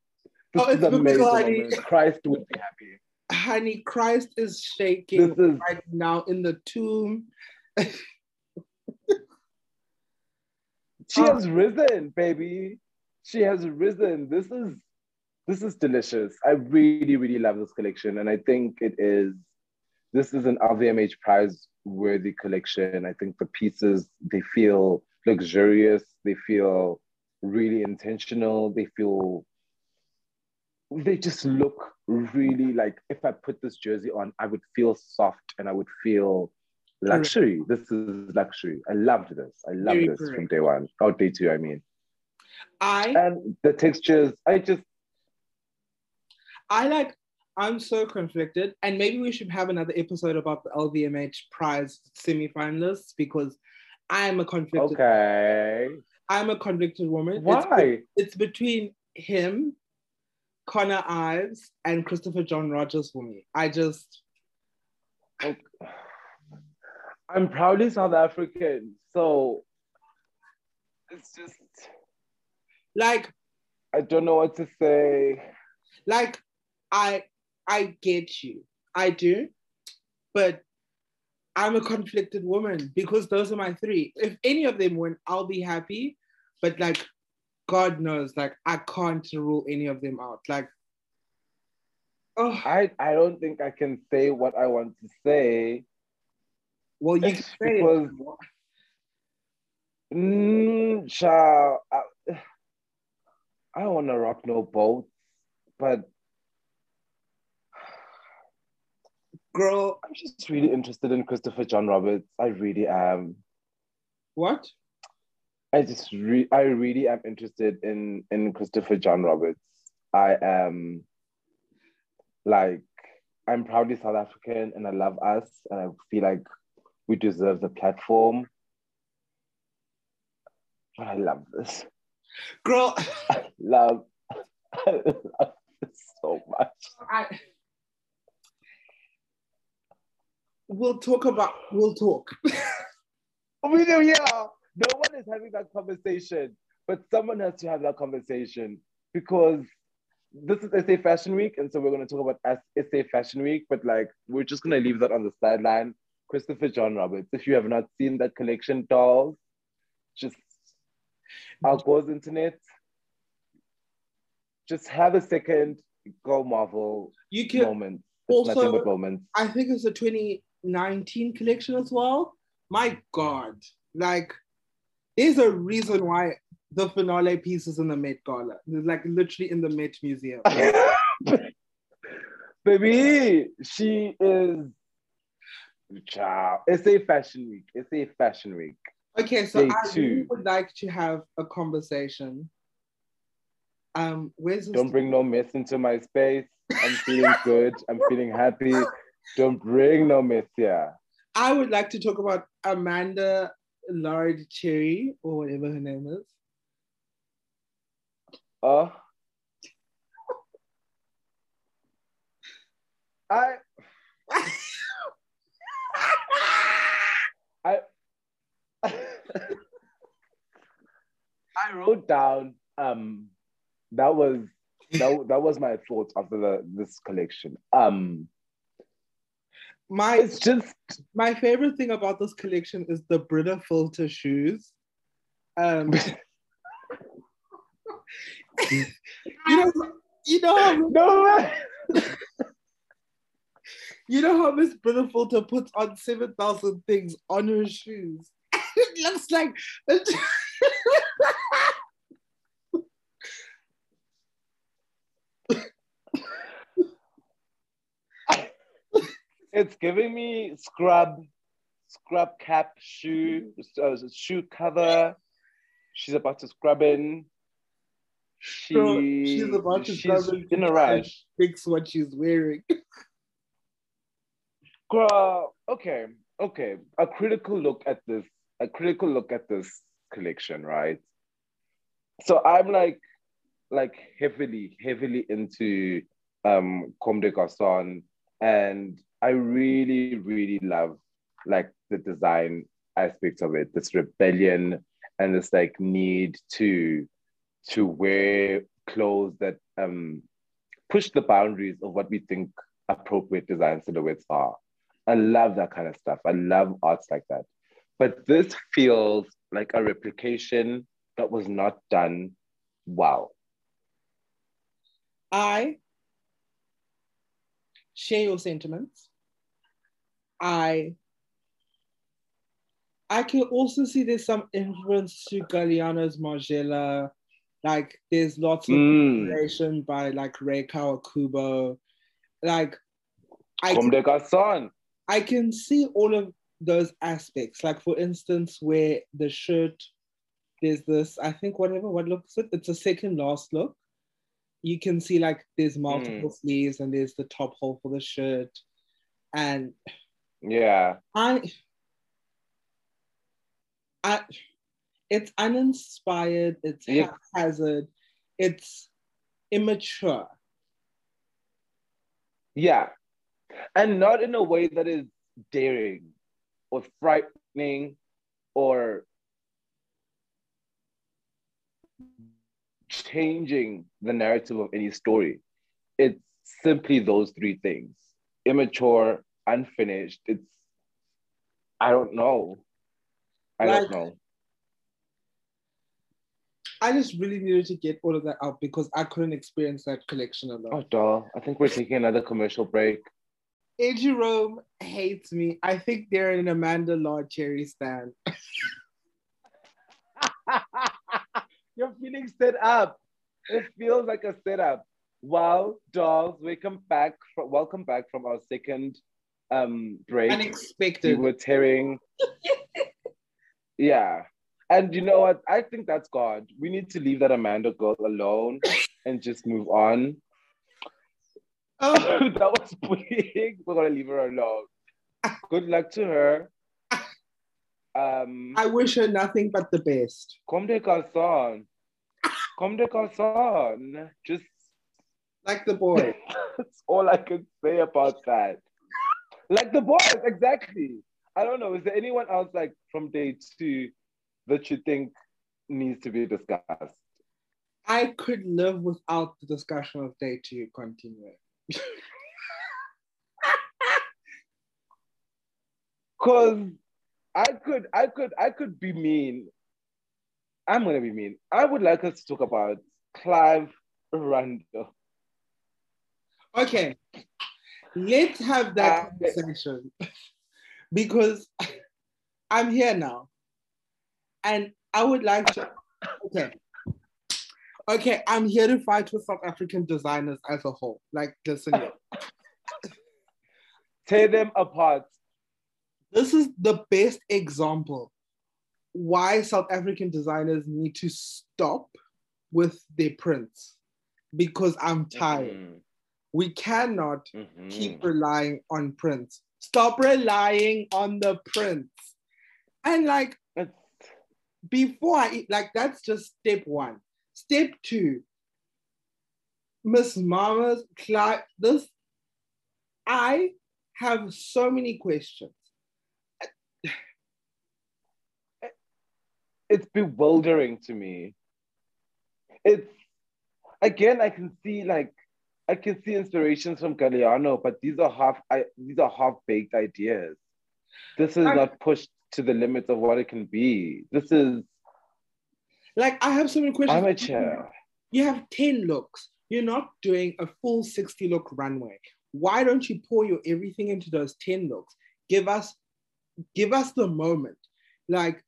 [SPEAKER 1] This
[SPEAKER 2] Oh,
[SPEAKER 1] is
[SPEAKER 2] it's
[SPEAKER 1] amazing.
[SPEAKER 2] biblical, honey.
[SPEAKER 1] Christ would be happy.
[SPEAKER 2] honey Christ is shaking
[SPEAKER 1] This is
[SPEAKER 2] right now in the tomb
[SPEAKER 1] she
[SPEAKER 2] Oh.
[SPEAKER 1] has risen, baby. She has risen. This is this is delicious. I really, really love this collection. And I think it is this is an LVMH prize worthy collection. I think the pieces they feel luxurious, they feel really intentional, they feel they just look really like if I put this jersey on, I would feel soft and I would feel luxury. This is luxury. I loved this. I loved
[SPEAKER 2] Very
[SPEAKER 1] this from day one. Oh, day two, I mean.
[SPEAKER 2] I
[SPEAKER 1] And the textures, I just
[SPEAKER 2] I like I'm so conflicted and maybe we should have another episode about the LVMH prize semi-finalists because I'm a conflicted
[SPEAKER 1] okay.
[SPEAKER 2] I'm a convicted woman. It's
[SPEAKER 1] Why?
[SPEAKER 2] it's between him, Connor Ives, and Christopher John Rogers for me. I just
[SPEAKER 1] I'm proudly South African, so it's just
[SPEAKER 2] like
[SPEAKER 1] I don't know what to say.
[SPEAKER 2] like I I get you. I do. But I'm a conflicted woman because those are my three. If any of them win, I'll be happy. But like God knows, like I can't rule any of them out. Like oh
[SPEAKER 1] I I don't think I can say what I want to say
[SPEAKER 2] well you can say
[SPEAKER 1] because-
[SPEAKER 2] it.
[SPEAKER 1] Mm, child, I, I don't want to rock no boat, but
[SPEAKER 2] girl,
[SPEAKER 1] I'm just really interested in Christopher John Rogers. I really am.
[SPEAKER 2] what?
[SPEAKER 1] I just re- I really am interested in in Christopher John Rogers. I am like I'm proudly South African and I love us and I feel like we deserve the platform. But I love this.
[SPEAKER 2] Girl,
[SPEAKER 1] Love, I love this so much.
[SPEAKER 2] I we'll talk about we'll talk.
[SPEAKER 1] we do, yeah. No one is having that conversation, but someone has to have that conversation because this is SA Fashion Week, and so we're going to talk about SA Fashion Week. But like, we're just going to leave that on the sideline. Christopher John Rogers. If you have not seen that collection, dolls, just our goes internet. Just have a second go Marvel
[SPEAKER 2] you can, also, I think it's a 20, 19 collection as well. My God, like there's a reason why the finale piece is in the Met Gala, like literally in the Met Museum.
[SPEAKER 1] Baby, she is. Child. It's a fashion week. It's a fashion week.
[SPEAKER 2] Okay, so
[SPEAKER 1] Day
[SPEAKER 2] I really would like to have a conversation. Um, where's
[SPEAKER 1] don't bring no mess into my space. I'm feeling good. I'm feeling happy. Don't bring no mess here.
[SPEAKER 2] I would like to talk about Amanda Laird Cherry or whatever her name is.
[SPEAKER 1] Oh. I I I wrote down um that was that, that was my thoughts after the this collection. Um
[SPEAKER 2] My
[SPEAKER 1] It's just
[SPEAKER 2] my favorite thing about this collection is the Brita filter shoes. Um, you know, you know how
[SPEAKER 1] no
[SPEAKER 2] you know how Miss Brita filter puts on seven thousand things on her shoes. it looks like
[SPEAKER 1] It's giving me scrub, scrub cap, shoe, uh, shoe cover. She's about to scrub in. She,
[SPEAKER 2] Bro, she's about to
[SPEAKER 1] she's
[SPEAKER 2] scrub in
[SPEAKER 1] in a
[SPEAKER 2] to try and
[SPEAKER 1] rush.
[SPEAKER 2] fix what she's wearing.
[SPEAKER 1] Girl, okay, okay. A critical look at this, a critical look at this collection, right? So I'm like, like heavily, heavily into um Comme des Garçons, and I really, really love like the design aspects of it, this rebellion and this like need to to wear clothes that um push the boundaries of what we think appropriate design silhouettes are. I love that kind of stuff. I love arts like that. But this feels like a replication that was not done well.
[SPEAKER 2] I share your sentiments. I I can also see there's some influence to Galliano's Margiela. Like there's lots of
[SPEAKER 1] Mm.
[SPEAKER 2] inspiration by like Rei Kawakubo. Like I
[SPEAKER 1] Comme
[SPEAKER 2] can,
[SPEAKER 1] des Garçons.
[SPEAKER 2] I can see all of those aspects. Like for instance, where the shirt, there's this, I think whatever, what looks it? It's a second last look. You can see like there's multiple sleeves and there's the top hole for the shirt. And
[SPEAKER 1] Yeah.
[SPEAKER 2] I, I, it's uninspired. It's
[SPEAKER 1] Yeah.
[SPEAKER 2] haphazard. It's immature.
[SPEAKER 1] Yeah. And not in a way that is daring or frightening or changing the narrative of any story. It's simply those three things immature, unfinished. It's, I don't know. I
[SPEAKER 2] Like-
[SPEAKER 1] don't know.
[SPEAKER 2] I just really needed to get all of that out because I couldn't experience that collection alone.
[SPEAKER 1] Oh, doll. I think we're taking another commercial break.
[SPEAKER 2] A. Jerome hates me. I think they're an Amanda Laird Cherry stand.
[SPEAKER 1] You're feeling set up. It feels like a setup. Wow, dolls, welcome back. From, welcome back from our second um break. Unexpected. We
[SPEAKER 2] Unexpected.
[SPEAKER 1] were tearing. yeah. And you know what? I think that's God. We need to leave that Amanda girl alone and just move on.
[SPEAKER 2] Oh,
[SPEAKER 1] that was big. We're gonna leave her alone. Good luck to her. Um
[SPEAKER 2] I wish her nothing but the best.
[SPEAKER 1] Comme des garçons. Comme des garçons. Just
[SPEAKER 2] Like the boy.
[SPEAKER 1] that's all I can say about that. Like the boys, exactly. I don't know. Is there anyone else like from day two that you think needs to be discussed?
[SPEAKER 2] I could live without the discussion of day two continuing.
[SPEAKER 1] Cause I could, I could, I could be mean. I'm gonna be mean. I would like us to talk about Clive Rundle.
[SPEAKER 2] Okay, let's have that
[SPEAKER 1] Uh,
[SPEAKER 2] conversation because I'm here now, and I would like to. Okay, okay, I'm here to fight with South African designers as a whole. Like, listen here.
[SPEAKER 1] Tear them apart.
[SPEAKER 2] this is the best example why South African designers need to stop with their prints because I'm tired.
[SPEAKER 1] Mhm,
[SPEAKER 2] We cannot
[SPEAKER 1] mhm.
[SPEAKER 2] keep relying on prints. Stop relying on the prints. And like before I like that's just step one. Step two, Miss Mama's Clive, this I have so many questions.
[SPEAKER 1] it's bewildering to me. It's again, I can see like I can see inspirations from Galliano, but these are half I these are half baked ideas. This is
[SPEAKER 2] I-
[SPEAKER 1] not pushed to the limits of what it can be. This is
[SPEAKER 2] Like I have so many questions.
[SPEAKER 1] amateur.
[SPEAKER 2] You have 10 looks. You're not doing a full 60 look runway. Why don't you pour your everything into those 10 looks? Give us give us the moment. Like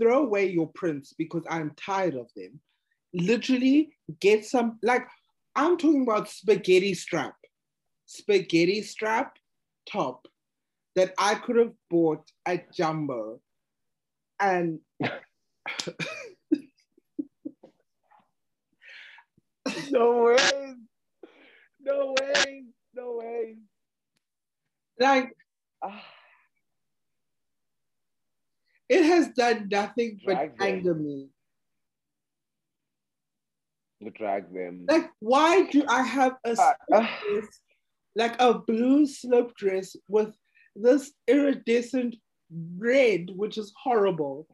[SPEAKER 2] throw away your prints because I'm tired of them. Literally get some like I'm talking about spaghetti strap. Spaghetti strap top that I could have bought at Jumbo and
[SPEAKER 1] No way. No way. No way.
[SPEAKER 2] like
[SPEAKER 1] Ah,
[SPEAKER 2] it has done nothing but anger me.
[SPEAKER 1] You drag them.
[SPEAKER 2] Like, why do I have a slip
[SPEAKER 1] ah.
[SPEAKER 2] dress, like a blue slip dress with this iridescent red, which is horrible?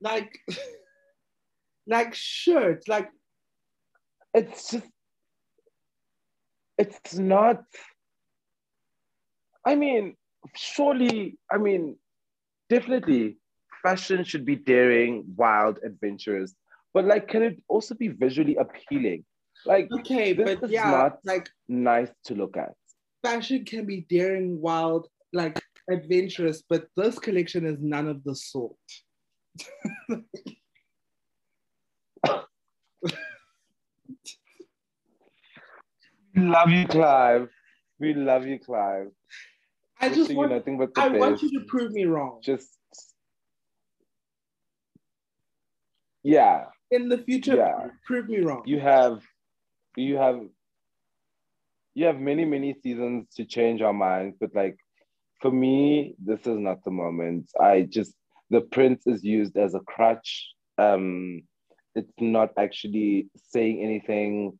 [SPEAKER 2] Like, like shirt, like
[SPEAKER 1] it's just it's not i mean surely i mean definitely fashion should be daring wild adventurous but like can it also be visually appealing like
[SPEAKER 2] okay,
[SPEAKER 1] This
[SPEAKER 2] but
[SPEAKER 1] is
[SPEAKER 2] yeah,
[SPEAKER 1] not-
[SPEAKER 2] like
[SPEAKER 1] nice to look at
[SPEAKER 2] fashion can be daring, wild, like adventurous, but this collection is none of the sort.
[SPEAKER 1] love you clive we love you clive
[SPEAKER 2] I just want,
[SPEAKER 1] nothing but the
[SPEAKER 2] I
[SPEAKER 1] best.
[SPEAKER 2] want you to prove me wrong.
[SPEAKER 1] just yeah
[SPEAKER 2] In the future,
[SPEAKER 1] Yeah.
[SPEAKER 2] prove me wrong.
[SPEAKER 1] you have you have you have many many seasons to change our minds but like for me this is not the moment i just the print is used as a crutch um it's not actually saying anything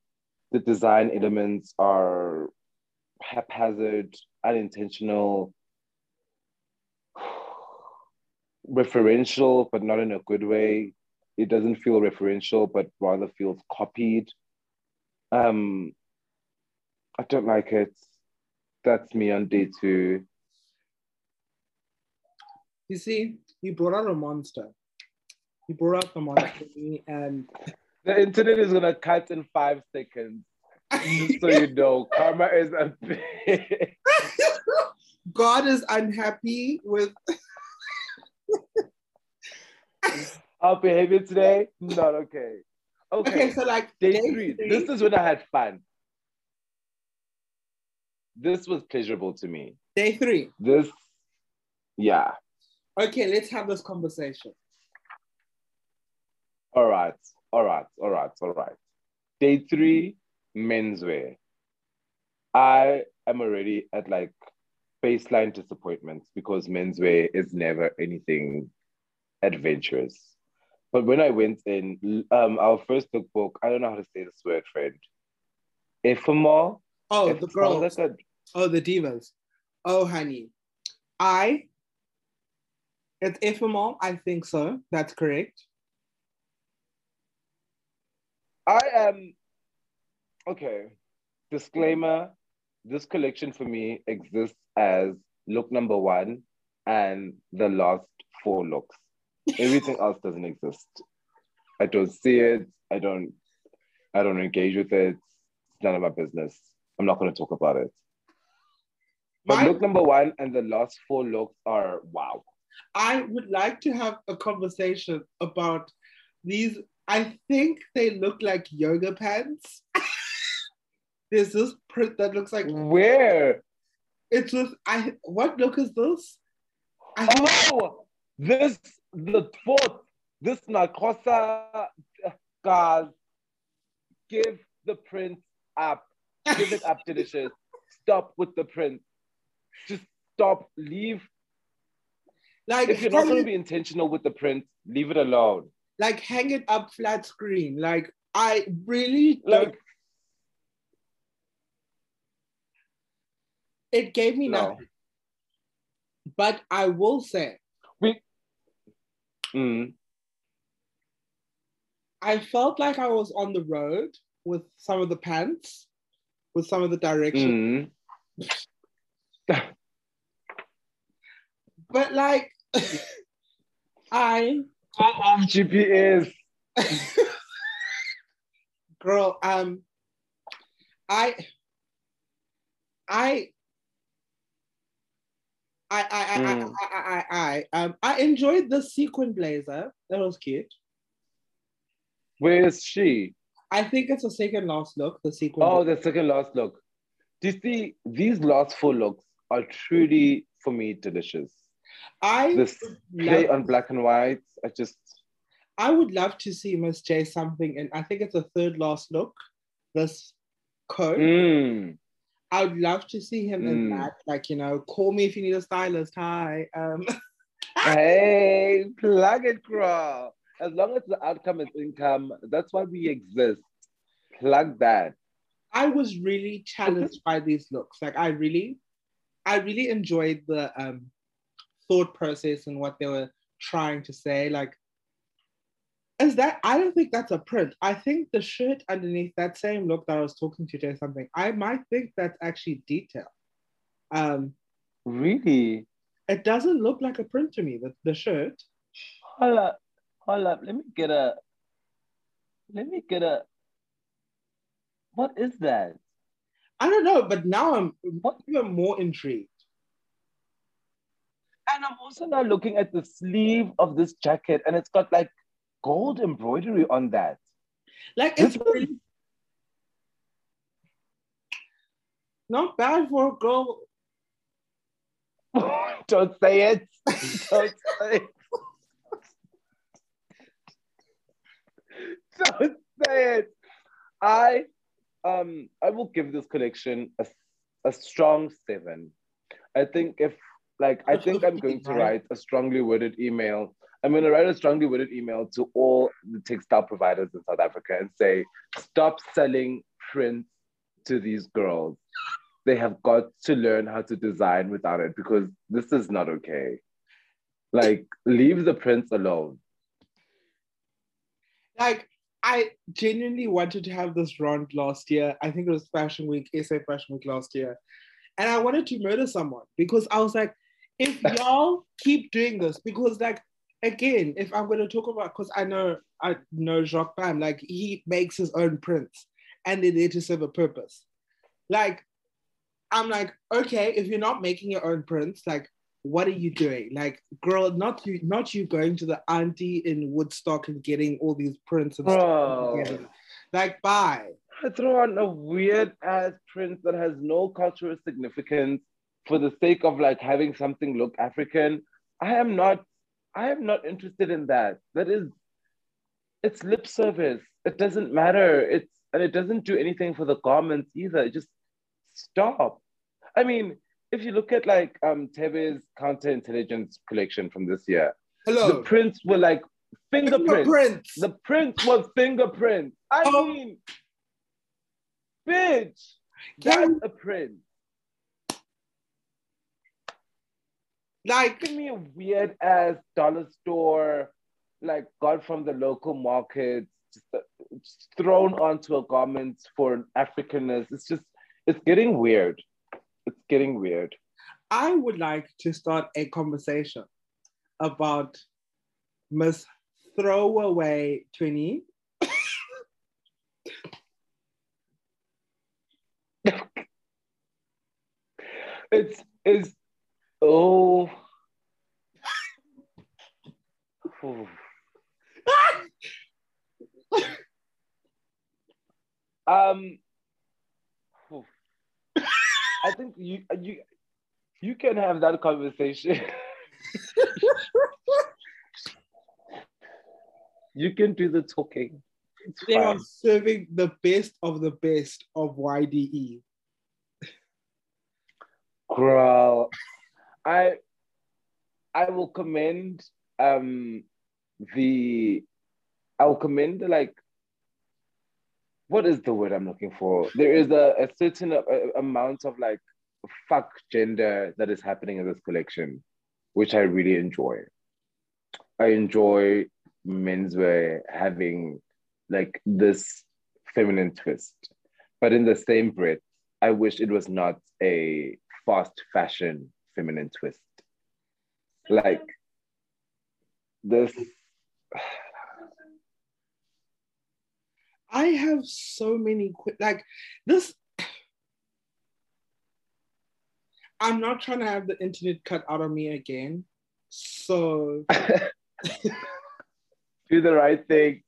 [SPEAKER 1] the design elements are haphazard unintentional referential but not in a good way it doesn't feel referential but rather feels copied um i don't like it that's me on day two
[SPEAKER 2] You see, you brought out a monster. You brought out the monster me, and
[SPEAKER 1] the internet is gonna cut in five seconds just so you know karma is a bit
[SPEAKER 2] God is unhappy with.
[SPEAKER 1] Our behavior today not okay okay,
[SPEAKER 2] Okay, so like
[SPEAKER 1] day,
[SPEAKER 2] day
[SPEAKER 1] three.
[SPEAKER 2] three-
[SPEAKER 1] this is when i had fun this was pleasurable to me
[SPEAKER 2] day three.
[SPEAKER 1] this yeah
[SPEAKER 2] Okay, let's have this conversation.
[SPEAKER 1] All right, all right, all right, all right. Day three, menswear. I am already at like baseline disappointment because menswear is never anything adventurous. But when I went in, um, our first lookbook, I don't know how to say this word, friend. Ephemeral.
[SPEAKER 2] Oh, the girls.
[SPEAKER 1] like a-
[SPEAKER 2] Oh, the divas. Oh, honey. I. It's ephemeral. I think so. That's correct.
[SPEAKER 1] I am okay. Disclaimer: This collection for me exists as look number one and the last four looks. Everything else doesn't exist. I don't see it. I don't. I don't engage with it. It's none of my business. I'm not going to talk about it. But
[SPEAKER 2] My-
[SPEAKER 1] look number one and the last four looks are wow.
[SPEAKER 2] I would like to have a conversation about these. I think they look like yoga pants. There's this print that looks like
[SPEAKER 1] Where?
[SPEAKER 2] it's with I. What look is this? I
[SPEAKER 1] Oh, this the fourth. This Nakosa guys. Give the prince up. Give it up, delicious. Stop with the prince. Just stop. Leave.
[SPEAKER 2] like
[SPEAKER 1] If you're not going to be intentional with the prince, leave it alone.
[SPEAKER 2] like hang it up flat screen. Like I really don't.
[SPEAKER 1] Like
[SPEAKER 2] it gave me
[SPEAKER 1] No.
[SPEAKER 2] nothing. But I will say.
[SPEAKER 1] Mm,
[SPEAKER 2] I felt like I was on the road with some of the pants. with some of the direction.
[SPEAKER 1] Mm.
[SPEAKER 2] But like, I
[SPEAKER 1] Off GPS.
[SPEAKER 2] girl, um, I, I. I I I,
[SPEAKER 1] Mm.
[SPEAKER 2] I, I, I, I, um, I enjoyed the sequin blazer. That was cute.
[SPEAKER 1] Where is she?
[SPEAKER 2] I think it's a second last look. The sequin.
[SPEAKER 1] Oh,
[SPEAKER 2] blazer.
[SPEAKER 1] the second last look. Do you see these last four looks are truly for me delicious.
[SPEAKER 2] I
[SPEAKER 1] This play on black and white, I just
[SPEAKER 2] I would love to see Miss J something, and I think it's a third last look. This coat.
[SPEAKER 1] mm,
[SPEAKER 2] I would love to see him in
[SPEAKER 1] Mm.
[SPEAKER 2] that. Like, you know, call me if you need a stylist. Hi. Um,
[SPEAKER 1] hey, plug it, girl. As long as the outcome is income, that's why we exist. Plug that.
[SPEAKER 2] I was really challenged by these looks. Like, I really, I really enjoyed the um, thought process and what they were trying to say. Like, is that? I don't think that's a print. I think the shirt underneath that same look that I was talking to Jay something. I might think that's actually detail. Um,
[SPEAKER 1] Really?
[SPEAKER 2] it doesn't look like a print to me. The, the shirt.
[SPEAKER 1] Hold up. Hold up. Let me get a let me get a what is that?
[SPEAKER 2] I don't know, but now I'm
[SPEAKER 1] What?
[SPEAKER 2] even more intrigued.
[SPEAKER 1] And I'm also now looking at the sleeve of this jacket, and it's got like gold embroidery on that.
[SPEAKER 2] Like it's really not bad for a girl.
[SPEAKER 1] Don't say it. Don't say it. Don't say it. I um I will give this collection a, a strong seven. I think if like I think I'm going to write a strongly worded email. I'm going to write a strongly worded email to all the textile providers in South Africa and say, stop selling prints to these girls. They have got to learn how to design without it because this is not okay. Like, leave the prints alone.
[SPEAKER 2] Like I genuinely wanted to have this rant last year. I think it was Fashion Week, SA Fashion Week last year. And I wanted to murder someone because I was like, if y'all keep doing this, because like again, if I'm gonna talk about because I know I know Jacques Bam, like he makes his own prints and they're there to serve a purpose. Like, I'm like, okay, if you're not making your own prints, like what are you doing? Like, girl, not you, not you going to the auntie in Woodstock and getting all these prints and stuff
[SPEAKER 1] Bro.
[SPEAKER 2] Like, bye.
[SPEAKER 1] I throw on a weird ass print that has no cultural significance for the sake of like having something look African. I am not, I am not interested in that. That is, it's lip service. It doesn't matter. It's and it doesn't do anything for the garments either. It just stop. I mean, if you look at like um Thebe's counterintelligence collection from this year,
[SPEAKER 2] hello, the
[SPEAKER 1] prints were like fingerprints.
[SPEAKER 2] Fingerprints.
[SPEAKER 1] The print was fingerprints. I
[SPEAKER 2] Oh.
[SPEAKER 1] mean, bitch, that's a print.
[SPEAKER 2] Like,
[SPEAKER 1] Give me a weird ass dollar store, like got from the local market, just, uh, just thrown onto a garment for an Africanness. It's just, it's getting weird. It's getting weird.
[SPEAKER 2] I would like to start a conversation about Miss Throwaway 20.
[SPEAKER 1] It's, it's, oh. Um. I think you you you can have that conversation. you can do the talking. It's
[SPEAKER 2] They are serving the best of the best of. YDE.
[SPEAKER 1] Girl, I I will commend um the I will commend like what is the word I'm looking for? There is a, a certain uh, amount of like fuck gender that is happening in this collection, which I really enjoy. I enjoy menswear having like this feminine twist, but in the same breath, I wish it was not a fast fashion feminine twist. Like this.
[SPEAKER 2] I have so many like this. I'm not trying to have the internet cut out of me again. So
[SPEAKER 1] do the right thing.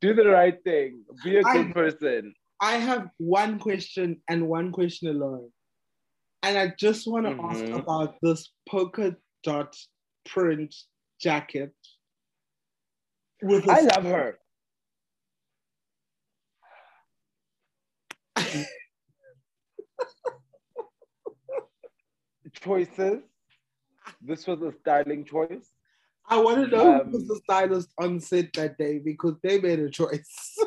[SPEAKER 1] Do the right thing. Be a good
[SPEAKER 2] I,
[SPEAKER 1] person.
[SPEAKER 2] I have one question and one question alone. And I just want to
[SPEAKER 1] Mhm.
[SPEAKER 2] ask about this polka dot print jacket. With
[SPEAKER 1] I love her. Choices. This was a styling choice.
[SPEAKER 2] I want to know who was
[SPEAKER 1] Um,
[SPEAKER 2] the stylist on set that day because they made a choice.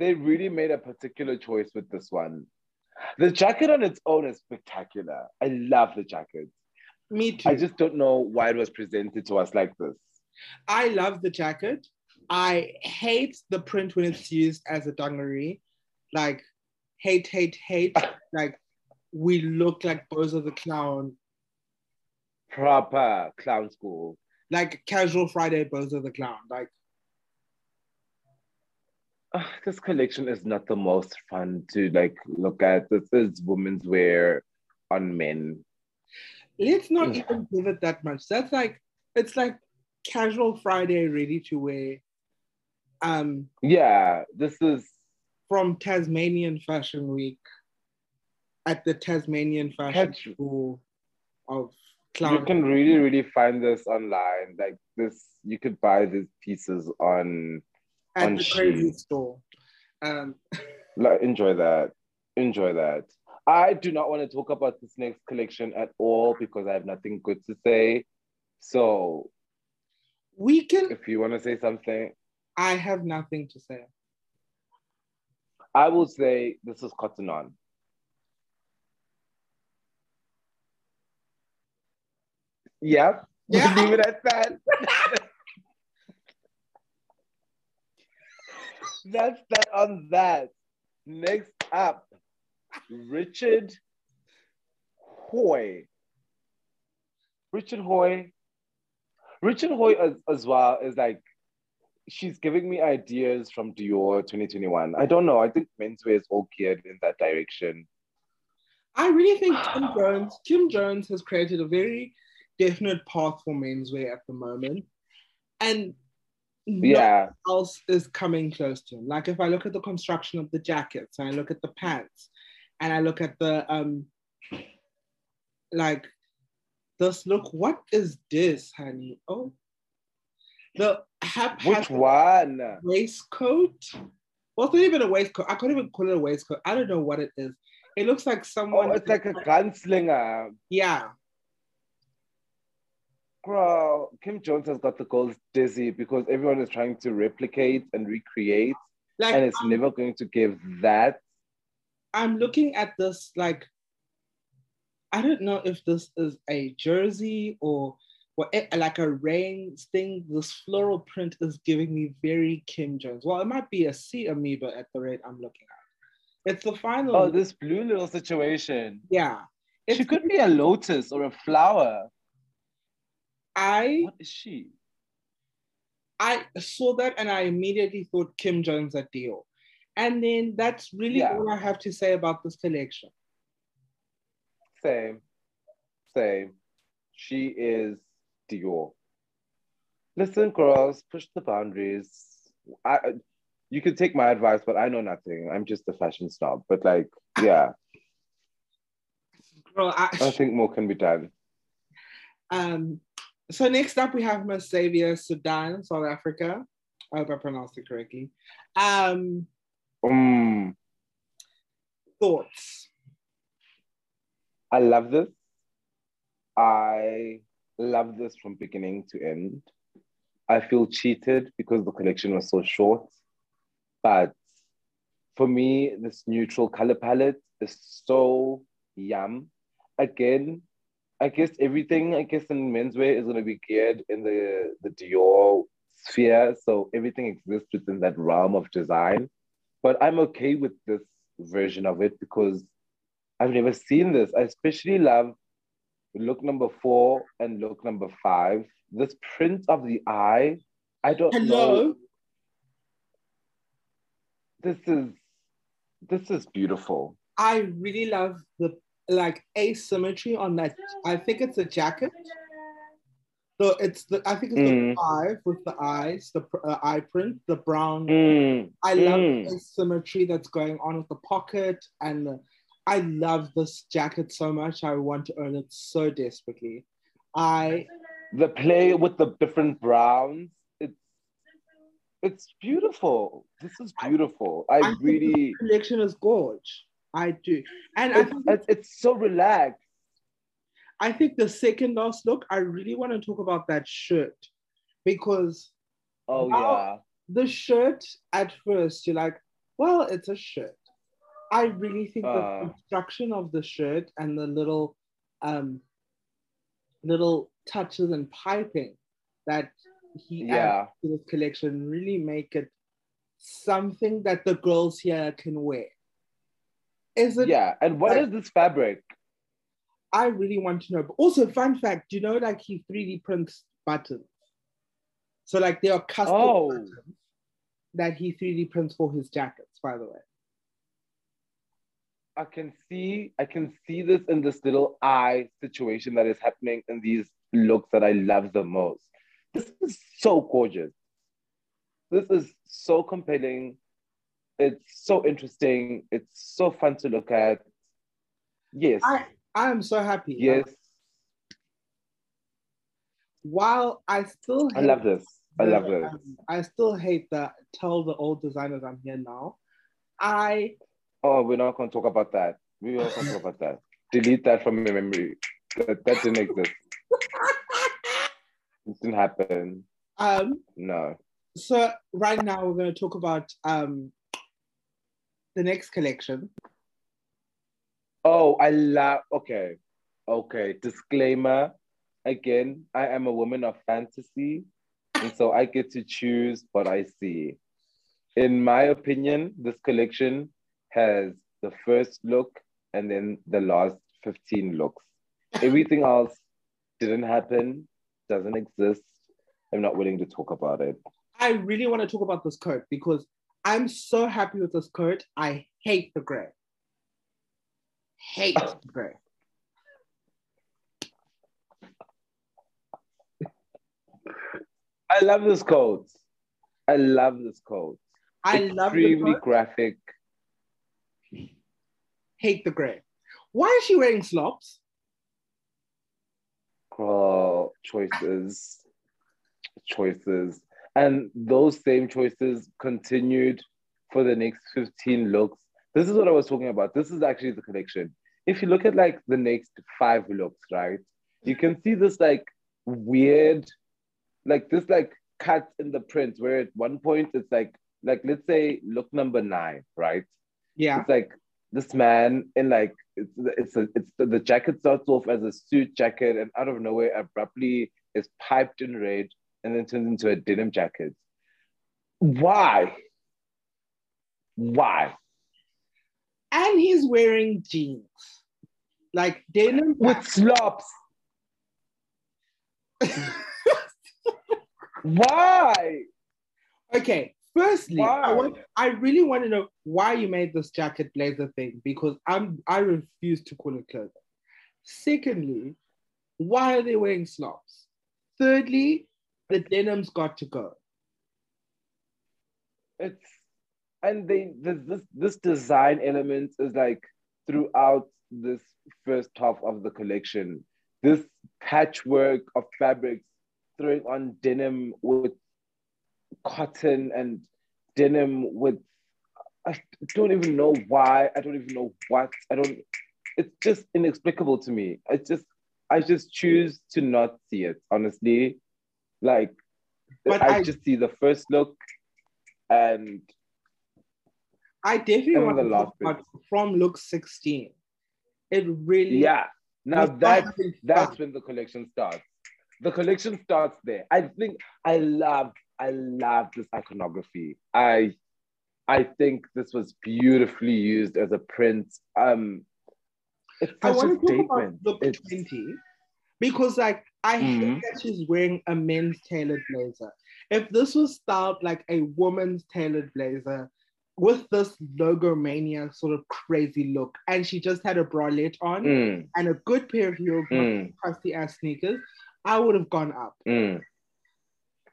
[SPEAKER 1] They really made a particular choice with this one. The jacket on its own is spectacular. I love the jacket.
[SPEAKER 2] Me too.
[SPEAKER 1] I just don't know why it was presented to us like this.
[SPEAKER 2] I love the jacket. I hate the print when it's used as a dungaree. Like, hate, hate, hate. like, we look like Bozo the Clown.
[SPEAKER 1] Proper clown school.
[SPEAKER 2] Like, casual Friday Bozo the Clown. Like,
[SPEAKER 1] Ah, this collection is not the most fun to like look at. This is women's wear on men.
[SPEAKER 2] let's not
[SPEAKER 1] Mm.
[SPEAKER 2] even give it that much. That's like, it's like casual Friday ready to wear. Um,
[SPEAKER 1] Yeah, this is
[SPEAKER 2] from Tasmanian Fashion Week at the Tasmanian Fashion
[SPEAKER 1] Catch-
[SPEAKER 2] School of
[SPEAKER 1] you can really, really find this online. Like this, you could buy these pieces on
[SPEAKER 2] at
[SPEAKER 1] on
[SPEAKER 2] the crazy store. Um,
[SPEAKER 1] like enjoy that. Enjoy that. I do not want to talk about this next collection at all because I have nothing good to say. So
[SPEAKER 2] we can.
[SPEAKER 1] if you want to say something,
[SPEAKER 2] I have nothing to say.
[SPEAKER 1] I will say this is cotton on. Yeah,
[SPEAKER 2] Yeah.
[SPEAKER 1] leave it at that. That's that on that. Next up, Richard Hoy. Richard Hoy. Richard Hoy as, as well is like, she's giving me ideas from Dior 2021. I don't know. I think menswear is all geared in that direction.
[SPEAKER 2] I really think Kim Jones. Kim Jones has created a very definite path for menswear at the moment, and
[SPEAKER 1] Yeah.
[SPEAKER 2] else is coming close to him. Like if I look at the construction of the jackets, and I look at the pants, and I look at the um, like this look. What is this, honey? Oh, the
[SPEAKER 1] Which
[SPEAKER 2] haphazard
[SPEAKER 1] one?
[SPEAKER 2] waistcoat. Well, it's not even a waistcoat. I can't even call it a waistcoat. I don't know what it is. It looks like oh, someone.
[SPEAKER 1] Oh, it's like a gunslinger.
[SPEAKER 2] yeah.
[SPEAKER 1] Girl, Kim Jones has got the girls dizzy because everyone is trying to replicate and recreate,
[SPEAKER 2] Like
[SPEAKER 1] and it's
[SPEAKER 2] I'm,
[SPEAKER 1] never going to give that.
[SPEAKER 2] I'm looking at this like I don't know if this is a jersey or what eh, like a rain thing. This floral print is giving me very Kim Jones. Well, it might be a sea amoeba at the rate I'm looking at. It's the final.
[SPEAKER 1] Oh, this blue little situation.
[SPEAKER 2] yeah. It's,
[SPEAKER 1] She could be a lotus or a flower.
[SPEAKER 2] I
[SPEAKER 1] What is she?
[SPEAKER 2] I saw that and I immediately thought Kim Jones at Dior. And then that's really
[SPEAKER 1] Yeah.
[SPEAKER 2] all I have to say about this collection.
[SPEAKER 1] Same. Same. She is Dior. Listen, girls, push the boundaries. I, you can take my advice, but I know nothing. I'm just a fashion snob. But like, yeah,
[SPEAKER 2] Girl, I,
[SPEAKER 1] I think more can be done.
[SPEAKER 2] Um, so next up we have Miss Xavier Sudan, South Africa. I hope I pronounced it correctly. Um,
[SPEAKER 1] Mm,
[SPEAKER 2] thoughts.
[SPEAKER 1] I love this. I love this from beginning to end. I feel cheated because the collection was so short. But for me, this neutral color palette is so yum. Again, I guess everything, I guess, in menswear is going to be geared in the, the Dior sphere. So everything exists within that realm of design. But I'm okay with this version of it because I've never seen this. I especially love look number four and look number five. This print of the eye, I don't
[SPEAKER 2] Hello?
[SPEAKER 1] know. This is this is beautiful.
[SPEAKER 2] I really love the like asymmetry on that. I think it's a jacket. So it's the I think it's
[SPEAKER 1] Mm.
[SPEAKER 2] the five with the eyes, the uh, eye print, the brown.
[SPEAKER 1] Mm,
[SPEAKER 2] I love
[SPEAKER 1] mm.
[SPEAKER 2] the asymmetry that's going on with the pocket, and the- I love this jacket so much. I want to own it so desperately. I
[SPEAKER 1] the play with the different browns. It's it's beautiful. This is beautiful. I,
[SPEAKER 2] I think
[SPEAKER 1] really
[SPEAKER 2] the collection is gorge. I do, and I
[SPEAKER 1] it's,
[SPEAKER 2] think
[SPEAKER 1] it's, it's so relaxed.
[SPEAKER 2] I think the second last look, I really want to talk about that shirt because
[SPEAKER 1] Oh yeah.
[SPEAKER 2] the shirt at first you're like, well, it's a shirt. I really think the
[SPEAKER 1] Uh.
[SPEAKER 2] construction of the shirt and the little um little touches and piping that he adds to this collection really make it something that the girls here can wear. Is it
[SPEAKER 1] Yeah. And what is this fabric?
[SPEAKER 2] I really want to know. But also, fun fact, do you know like he 3D prints buttons? So like they are custom
[SPEAKER 1] Oh.
[SPEAKER 2] buttons that he 3D prints for his jackets, by the way.
[SPEAKER 1] I can see I can see this in this little eye situation that is happening in these looks that I love the most. This is so gorgeous. This is so compelling. It's so interesting. It's so fun to look at. Yes.
[SPEAKER 2] I I am so happy.
[SPEAKER 1] yes.
[SPEAKER 2] While I still
[SPEAKER 1] I love this. I
[SPEAKER 2] the,
[SPEAKER 1] love this.
[SPEAKER 2] um, I still hate that tell the old designers I'm here now. I
[SPEAKER 1] Oh, we're not going to talk about that. We're not going to talk about that. Delete that from your memory. That, that didn't exist. It didn't happen.
[SPEAKER 2] um
[SPEAKER 1] No.
[SPEAKER 2] so right now we're going to talk about um the next collection.
[SPEAKER 1] Oh, I love. Okay. Okay. Disclaimer. Again, I am a woman of fantasy. And so I get to choose what I see. In my opinion, this collection has the first look and then the last 15 looks. Everything else didn't happen, doesn't exist. I'm not willing to talk about it.
[SPEAKER 2] I really want to talk about this coat because I'm so happy with this coat. I hate the gray. Hate the gray.
[SPEAKER 1] I love this coat. I love this coat.
[SPEAKER 2] I love the
[SPEAKER 1] Extremely
[SPEAKER 2] coat.
[SPEAKER 1] graphic.
[SPEAKER 2] Hate the gray. Why is she wearing slops?
[SPEAKER 1] Girl, choices, choices. And those same choices continued for the next 15 looks. This is what I was talking about. This is actually the collection. If you look at like the next five looks, right? You can see this like weird, like this like cut in the print where at one point it's like, like let's say look number nine, right?
[SPEAKER 2] Yeah.
[SPEAKER 1] It's like this man in like it's it's a, it's the, the jacket starts off as a suit jacket and out of nowhere abruptly is piped in red and then turns into a denim jacket. Why? Why?
[SPEAKER 2] And he's wearing jeans. Like denim.
[SPEAKER 1] With slops. Why?
[SPEAKER 2] okay. Firstly, I, want, I really want to know why you made this jacket blazer thing because I'm I refuse to call it clothing. Secondly, why are they wearing slops? Thirdly, the denim's got to go.
[SPEAKER 1] It's and they this this this design element is like throughout this first half of the collection. This patchwork of fabrics throwing on denim with cotton and denim with I don't even know why. I don't even know what. I don't it's just inexplicable to me. I just I just choose to not see it, honestly. Like
[SPEAKER 2] But
[SPEAKER 1] I,
[SPEAKER 2] I-
[SPEAKER 1] just see the first look and
[SPEAKER 2] I definitely want
[SPEAKER 1] the
[SPEAKER 2] to
[SPEAKER 1] last
[SPEAKER 2] talk about from look 16. It really
[SPEAKER 1] yeah. Now that that's
[SPEAKER 2] fun.
[SPEAKER 1] when the collection starts. The collection starts there. I think I love I love this iconography. I I think this was beautifully used as a print. Um, it's
[SPEAKER 2] I
[SPEAKER 1] such a
[SPEAKER 2] want to talk about
[SPEAKER 1] statement.
[SPEAKER 2] look
[SPEAKER 1] It's-
[SPEAKER 2] 20 because, like, I
[SPEAKER 1] Mhm.
[SPEAKER 2] hate that she's wearing a men's tailored blazer. If this was styled like a woman's tailored blazer with this logomania sort of crazy look, and she just had a bralette on
[SPEAKER 1] Mm,
[SPEAKER 2] and a good pair of heels,
[SPEAKER 1] mm,
[SPEAKER 2] crusty ass sneakers, I would have gone up.
[SPEAKER 1] mm.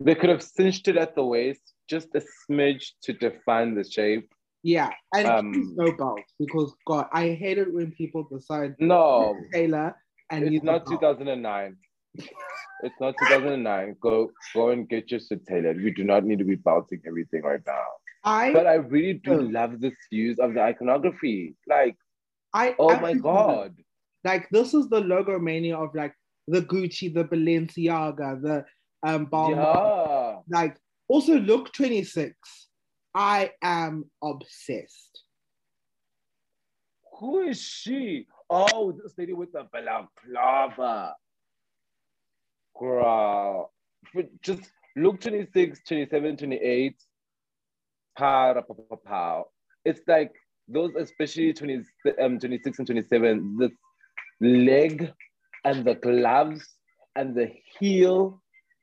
[SPEAKER 1] They could have cinched it at the waist, just a smidge to define the shape.
[SPEAKER 2] Yeah, and
[SPEAKER 1] Um,
[SPEAKER 2] no belt because God, I hate it when people decide
[SPEAKER 1] No,
[SPEAKER 2] tailor and
[SPEAKER 1] it's not 2009. It's not 2009. Go go and get your shit tailored. We do not need to be belting everything right now.
[SPEAKER 2] I,
[SPEAKER 1] But I really do
[SPEAKER 2] Oh.
[SPEAKER 1] love this use of the iconography. Like,
[SPEAKER 2] I,
[SPEAKER 1] oh
[SPEAKER 2] I
[SPEAKER 1] my god.
[SPEAKER 2] like this is the logo mania of like the Gucci, the Balenciaga, the um.
[SPEAKER 1] Yeah.
[SPEAKER 2] Like also look 26. I am obsessed.
[SPEAKER 1] Who is she? Oh, this lady with the balaclava. Girl. Just look 26, 27, 28. Pow, pow, pow, pow. It's like those, especially 20, um, 26 and 27, the leg and the gloves and the heel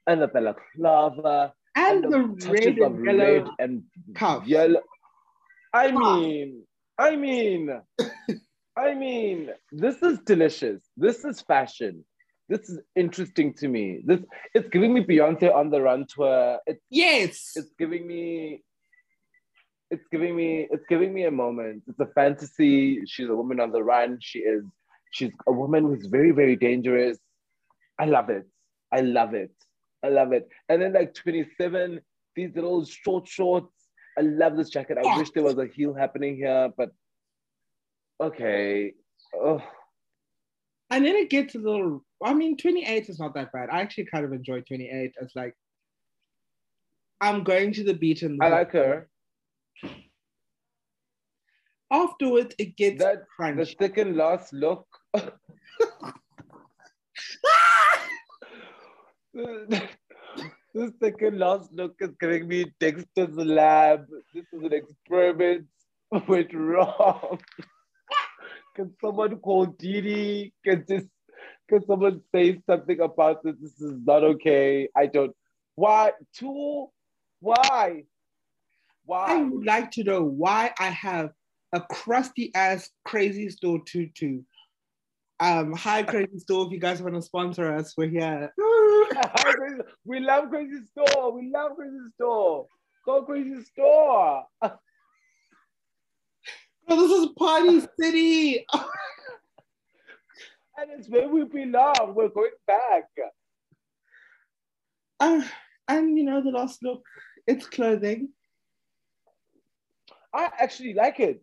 [SPEAKER 1] and the balaclava
[SPEAKER 2] And, the, red
[SPEAKER 1] touches of
[SPEAKER 2] and yellow
[SPEAKER 1] red and
[SPEAKER 2] cuffs.
[SPEAKER 1] yellow. I mean, I mean, I mean, this is delicious. This is fashion. This is interesting to me. This it's giving me Beyonce on the run tour. It's
[SPEAKER 2] Yes.
[SPEAKER 1] it's giving me it's giving me it's giving me a moment. It's a fantasy. She's a woman on the run. She is she's a woman who's very, very dangerous. I love it. I love it. I love it. And then like 27, these little short shorts. I love this jacket. I
[SPEAKER 2] Yeah.
[SPEAKER 1] wish there was a heel happening here, but okay. Oh,
[SPEAKER 2] And then it gets a little, I mean, 28 is not that bad. I actually kind of enjoy 28 as like, I'm going to the beach and
[SPEAKER 1] I like her.
[SPEAKER 2] afterwards it gets
[SPEAKER 1] That the second last look. the second last look is giving me Dexter's lab. This is an experiment went wrong. Can someone call Dee Dee? Can this can someone say something about this? This is not okay. I don't why two why? Why?
[SPEAKER 2] I would like to know why I have a crusty ass crazy store tutu. Um, hi crazy store. If you guys want to sponsor us, we're here.
[SPEAKER 1] we love Crazy Store. We love Crazy Store. Go Crazy Store.
[SPEAKER 2] This is Party City.
[SPEAKER 1] And it's where we belong. We're going back.
[SPEAKER 2] Uh, and you know the last look, it's clothing.
[SPEAKER 1] I actually like it.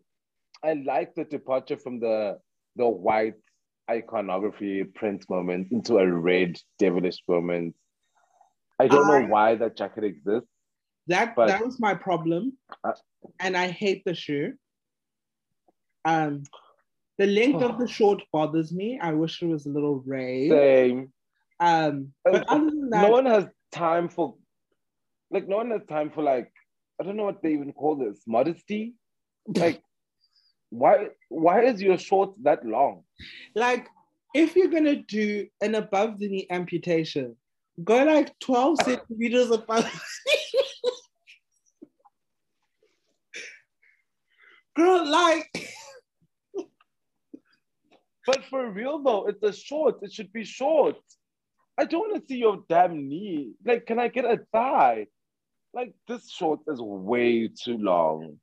[SPEAKER 1] I like the departure from the the white iconography print moment into a red devilish moment. I don't
[SPEAKER 2] I-
[SPEAKER 1] know why that jacket exists.
[SPEAKER 2] That that was my problem,
[SPEAKER 1] Uh,
[SPEAKER 2] and I hate the shoe. Um, the length of the short bothers me. I wish it was a little raised.
[SPEAKER 1] Same.
[SPEAKER 2] Um, but other than that,
[SPEAKER 1] no one has time for like no one has time for like I don't know what they even call this modesty. Like why why is your short that long?
[SPEAKER 2] like if you're gonna do an above the knee amputation, go like 12 centimeters above. Girl, like
[SPEAKER 1] But for real though, it's a short. It should be short. I don't want to see your damn knee. Like, can I get a thigh? Like this short is way too long.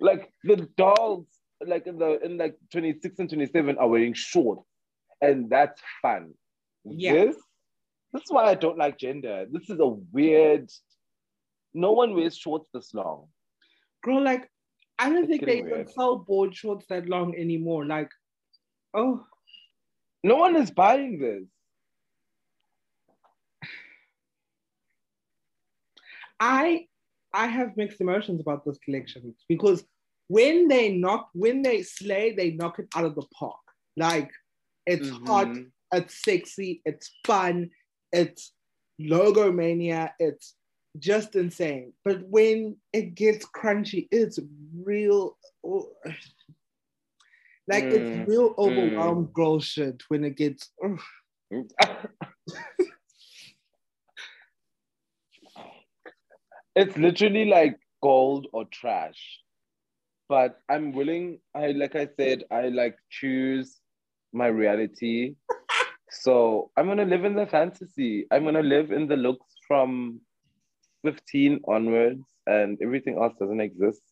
[SPEAKER 1] Like the dolls, like in the in like 26 and 27 are wearing shorts, and that's fun.
[SPEAKER 2] Yeah.
[SPEAKER 1] This, this is why I don't like gender. This is a weird. No one wears shorts this long.
[SPEAKER 2] girl, like I don't
[SPEAKER 1] It's
[SPEAKER 2] think they
[SPEAKER 1] getting
[SPEAKER 2] even sell board shorts that long anymore. Like, oh,
[SPEAKER 1] No one is buying this.
[SPEAKER 2] I I have mixed emotions about this collection because when they knock, when they slay, they knock it out of the park. Like it's hot,
[SPEAKER 1] Mhm.
[SPEAKER 2] it's sexy, it's fun, it's logo mania, it's just insane. But when it gets crunchy, it's real. oh, like
[SPEAKER 1] Mm,
[SPEAKER 2] it's real overwhelmed girl shit when it gets. ugh.
[SPEAKER 1] it's literally like gold or trash. But I'm willing, I like I said, I like choose my reality. so I'm gonna live in the fantasy. I'm gonna live in the looks from 15 onwards, and everything else doesn't exist.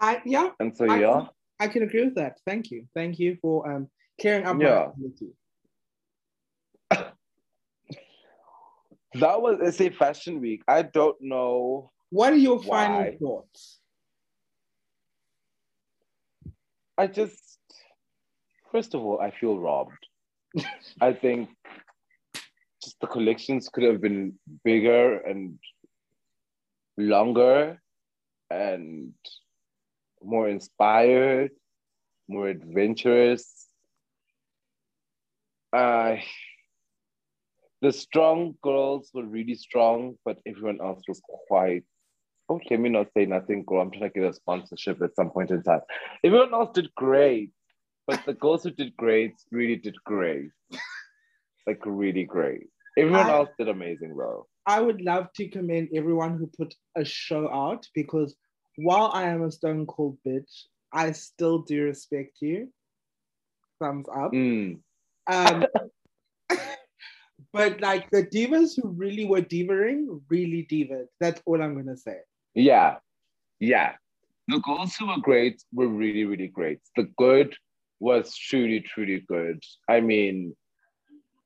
[SPEAKER 2] I yeah,
[SPEAKER 1] And so
[SPEAKER 2] I-
[SPEAKER 1] yeah.
[SPEAKER 2] I can agree with that. Thank you. Thank you for um clearing up
[SPEAKER 1] Yeah.
[SPEAKER 2] my reality.
[SPEAKER 1] That was SA Fashion Week. I don't know.
[SPEAKER 2] What are your
[SPEAKER 1] Why?
[SPEAKER 2] final thoughts?
[SPEAKER 1] I just, first of all, I feel robbed. I think just the collections could have been bigger and longer and more inspired, more adventurous. Uh, the strong girls were really strong, but everyone else was quite. Oh, let me not say nothing, girl. I'm trying to get a sponsorship at some point in time. Everyone else did great, but the girls who did great really did great. Like, really great. Everyone
[SPEAKER 2] I-
[SPEAKER 1] else did amazing, bro.
[SPEAKER 2] I would love to commend everyone who put a show out because while I am a stone cold bitch, I still do respect you. Thumbs up.
[SPEAKER 1] Mm.
[SPEAKER 2] Um, but like the divas who really were divaing, really divaed. That's all I'm gonna say.
[SPEAKER 1] Yeah, yeah. The girls who were great were really, really great. The good was truly, truly good. I mean,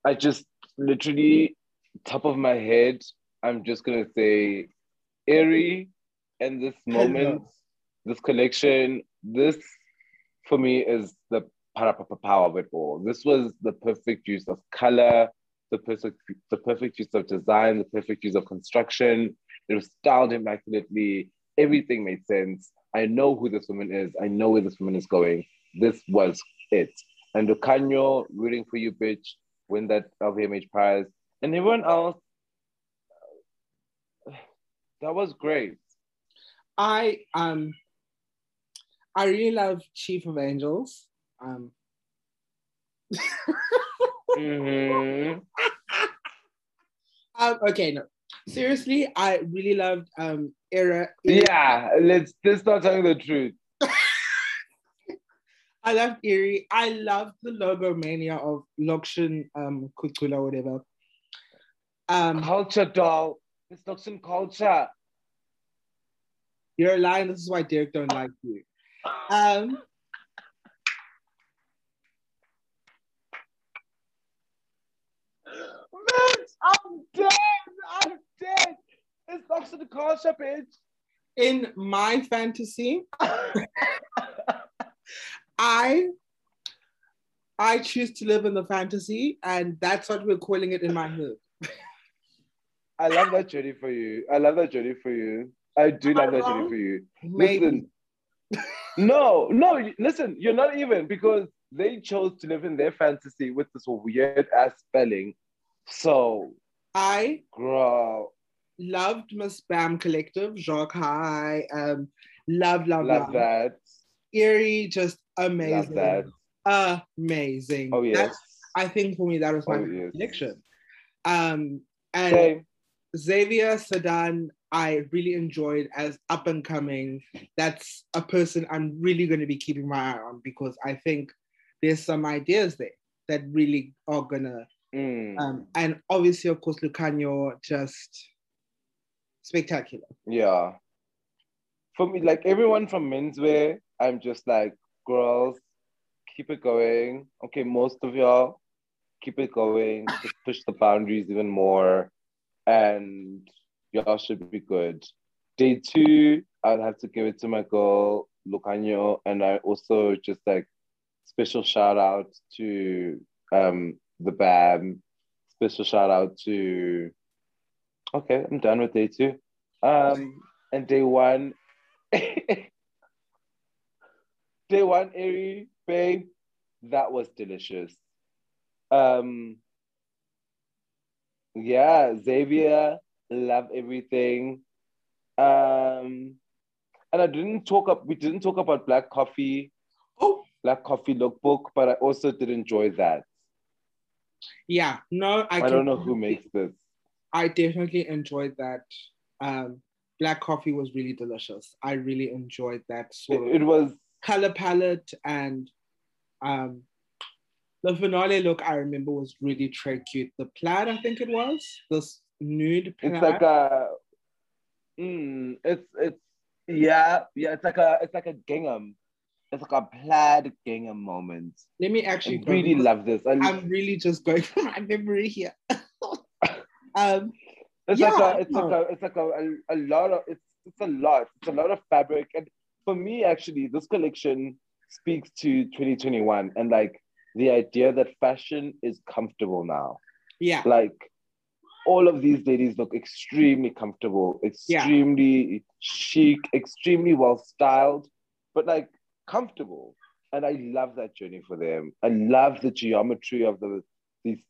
[SPEAKER 1] I just literally, top of my head, I'm just gonna say, Airy, and this moment, this collection, this for me is the power of it all. This was the perfect use of color, the perfect, the perfect use of design, the perfect use of construction. It was styled immaculately. Everything made sense. I know who this woman is. I know where this woman is going. This was it. And Lukhanyo, rooting for you, bitch, win that LVMH prize. And everyone else, that was great.
[SPEAKER 2] I um I really love Chief of Angels. Um
[SPEAKER 1] Mhm.
[SPEAKER 2] um, okay, no. Seriously, I really loved um Era.
[SPEAKER 1] Yeah, let's let's start telling the truth.
[SPEAKER 2] I loved Erie. I loved the logo mania of Lokshin um Kukula, whatever. Um
[SPEAKER 1] Culture doll. It's not some culture.
[SPEAKER 2] you're lying, this is why Derek don't like you. Um
[SPEAKER 1] Bitch, I'm dead. I'm dead. It's not some culture, bitch.
[SPEAKER 2] in my fantasy, I I choose to live in the fantasy, and that's what we're calling it in my hood.
[SPEAKER 1] I love that journey for you. I love that journey for you. I do love that journey for you.
[SPEAKER 2] Maybe.
[SPEAKER 1] Listen, no, no, listen, you're not even because they chose to live in their fantasy with this weird ass spelling. So,
[SPEAKER 2] I
[SPEAKER 1] girl,
[SPEAKER 2] loved Miss Bam Collective, Jacques High, um, love, love,
[SPEAKER 1] love
[SPEAKER 2] love.
[SPEAKER 1] that.
[SPEAKER 2] Eerie, just amazing.
[SPEAKER 1] Love that.
[SPEAKER 2] Amazing.
[SPEAKER 1] Oh, yes.
[SPEAKER 2] That's, I think for me, that was my
[SPEAKER 1] Oh, yes.
[SPEAKER 2] selection. Um, and
[SPEAKER 1] Same.
[SPEAKER 2] Xavier Sedan, I really enjoyed as up and coming. That's a person I'm really going to be keeping my eye on because I think there's some ideas there that really are gonna.
[SPEAKER 1] Mm,
[SPEAKER 2] Um, and obviously, of course, Lukhanyo just spectacular.
[SPEAKER 1] yeah. For me, like everyone from menswear, I'm just like, girls, keep it going. Okay, most of y'all, keep it going. Just push the boundaries even more. And y'all should be good. Day two, I'll have to give it to my girl, Lukhanyo. And I also just like special shout out to um the BAM. Special shout out to okay, I'm done with day two. Um and day one day one, Airy, babe, that was delicious. Um yeah, Xavier, love everything. Um, and I didn't talk up. We didn't talk about Black Coffee.
[SPEAKER 2] Oh,
[SPEAKER 1] Black Coffee Lookbook, but I also did enjoy that.
[SPEAKER 2] Yeah, no, I,
[SPEAKER 1] I don't know who makes this.
[SPEAKER 2] I definitely enjoyed that. Um, black coffee was really delicious. I really enjoyed that sort
[SPEAKER 1] it, it was
[SPEAKER 2] color palette and um, the finale look. I remember was really très cute. The plaid, I think it was this nude. Plaid.
[SPEAKER 1] It's like a. Mm, it's it's yeah yeah. It's like a it's like a gingham. It's like a plaid gingham moment.
[SPEAKER 2] Let me actually
[SPEAKER 1] I really love this. I,
[SPEAKER 2] am really just going from my memory here. um,
[SPEAKER 1] it's
[SPEAKER 2] yeah,
[SPEAKER 1] like a, it's like a, it's like a, a, a lot of, it's, it's a lot, it's a lot of fabric. And for me, actually, this collection speaks to 2021 and like the idea that fashion is comfortable now.
[SPEAKER 2] Yeah.
[SPEAKER 1] Like all of these ladies look extremely comfortable, extremely yeah. chic, extremely well styled, but like comfortable. And I love that journey for them. I love the geometry of the these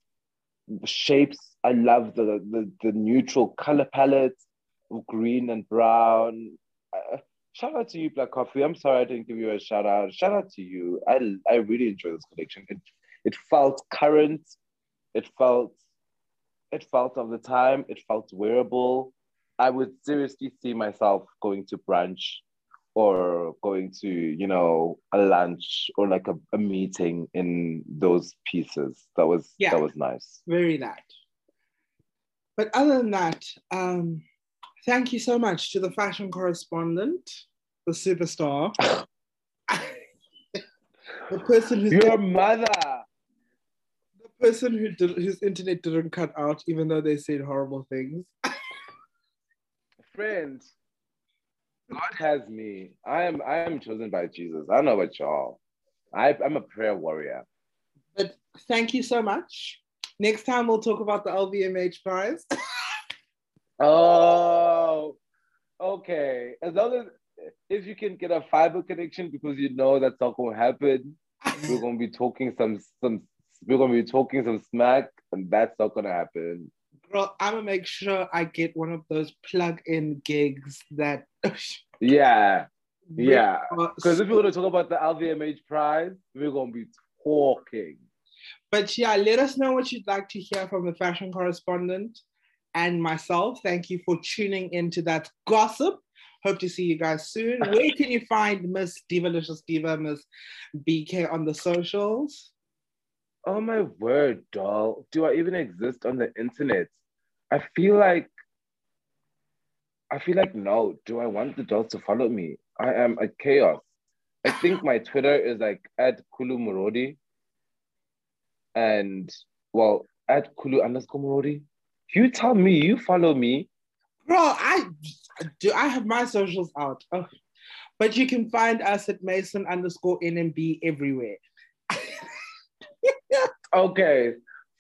[SPEAKER 1] shapes. I love the the, the neutral color palettes of green and brown. Uh, shout out to you, Black Coffee. I'm sorry I didn't give you a shout out. Shout out to you. I I really enjoy this collection. It it felt current. It felt it felt of the time. It felt wearable. I would seriously see myself going to brunch or going to you know a lunch or like a, a meeting in those pieces. That was yeah, that was nice.
[SPEAKER 2] Very that but other than that um thank you so much to the fashion correspondent the superstar the person who's
[SPEAKER 1] your mother.
[SPEAKER 2] The person who did, whose internet didn't cut out even though they said horrible things.
[SPEAKER 1] Friend God has me. I am I am chosen by Jesus. I don't know about y'all. I, I'm a prayer warrior.
[SPEAKER 2] But thank you so much. Next time we'll talk about the LVMH prize.
[SPEAKER 1] oh, okay. As long as if you can get a fiber connection because you know that's not gonna happen, we're gonna be talking some some we're gonna be talking some smack, and that's not gonna happen
[SPEAKER 2] girl, I'm gonna make sure I get one of those plug-in gigs that.
[SPEAKER 1] yeah, yeah. Because if we're gonna talk about the LVMH prize, we're gonna be talking.
[SPEAKER 2] But yeah, let us know what you'd like to hear from the fashion correspondent and myself. Thank you for tuning into that gossip. Hope to see you guys soon. Where can you find Miss Divalicious Diva, Miss BK on the socials?
[SPEAKER 1] Oh my word, doll. Do I even exist on the internet? I feel like I feel like no. Do I want the dolls to follow me? I am a chaos. I think my Twitter is like at Kholo Morodi. And well, at Kholo underscore Morodi. You tell me, you follow me.
[SPEAKER 2] Bro, I do I have my socials out. Oh. But you can find us at Mason underscore NMB everywhere.
[SPEAKER 1] okay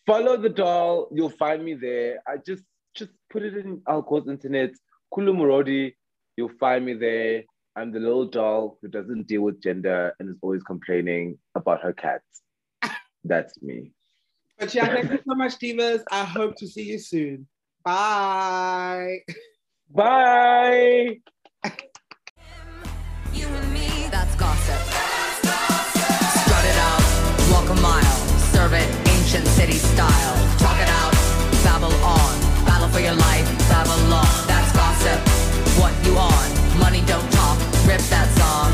[SPEAKER 1] follow the doll. You'll find me there. I just just put it in Alco's internet. Kholo Morodi. You'll find me there. I'm the little doll who doesn't deal with gender and is always complaining about her cats. That's me.
[SPEAKER 2] But yeah, thank you so much, Divas. I hope to see you soon. Bye.
[SPEAKER 1] Bye.
[SPEAKER 3] You and me, that's gossip. Strut it out, walk a mile, serve it ancient city style. Talk it out, babble on. Battle for your life, Babylon. That's gossip. What you on? Money don't talk. Rip that song.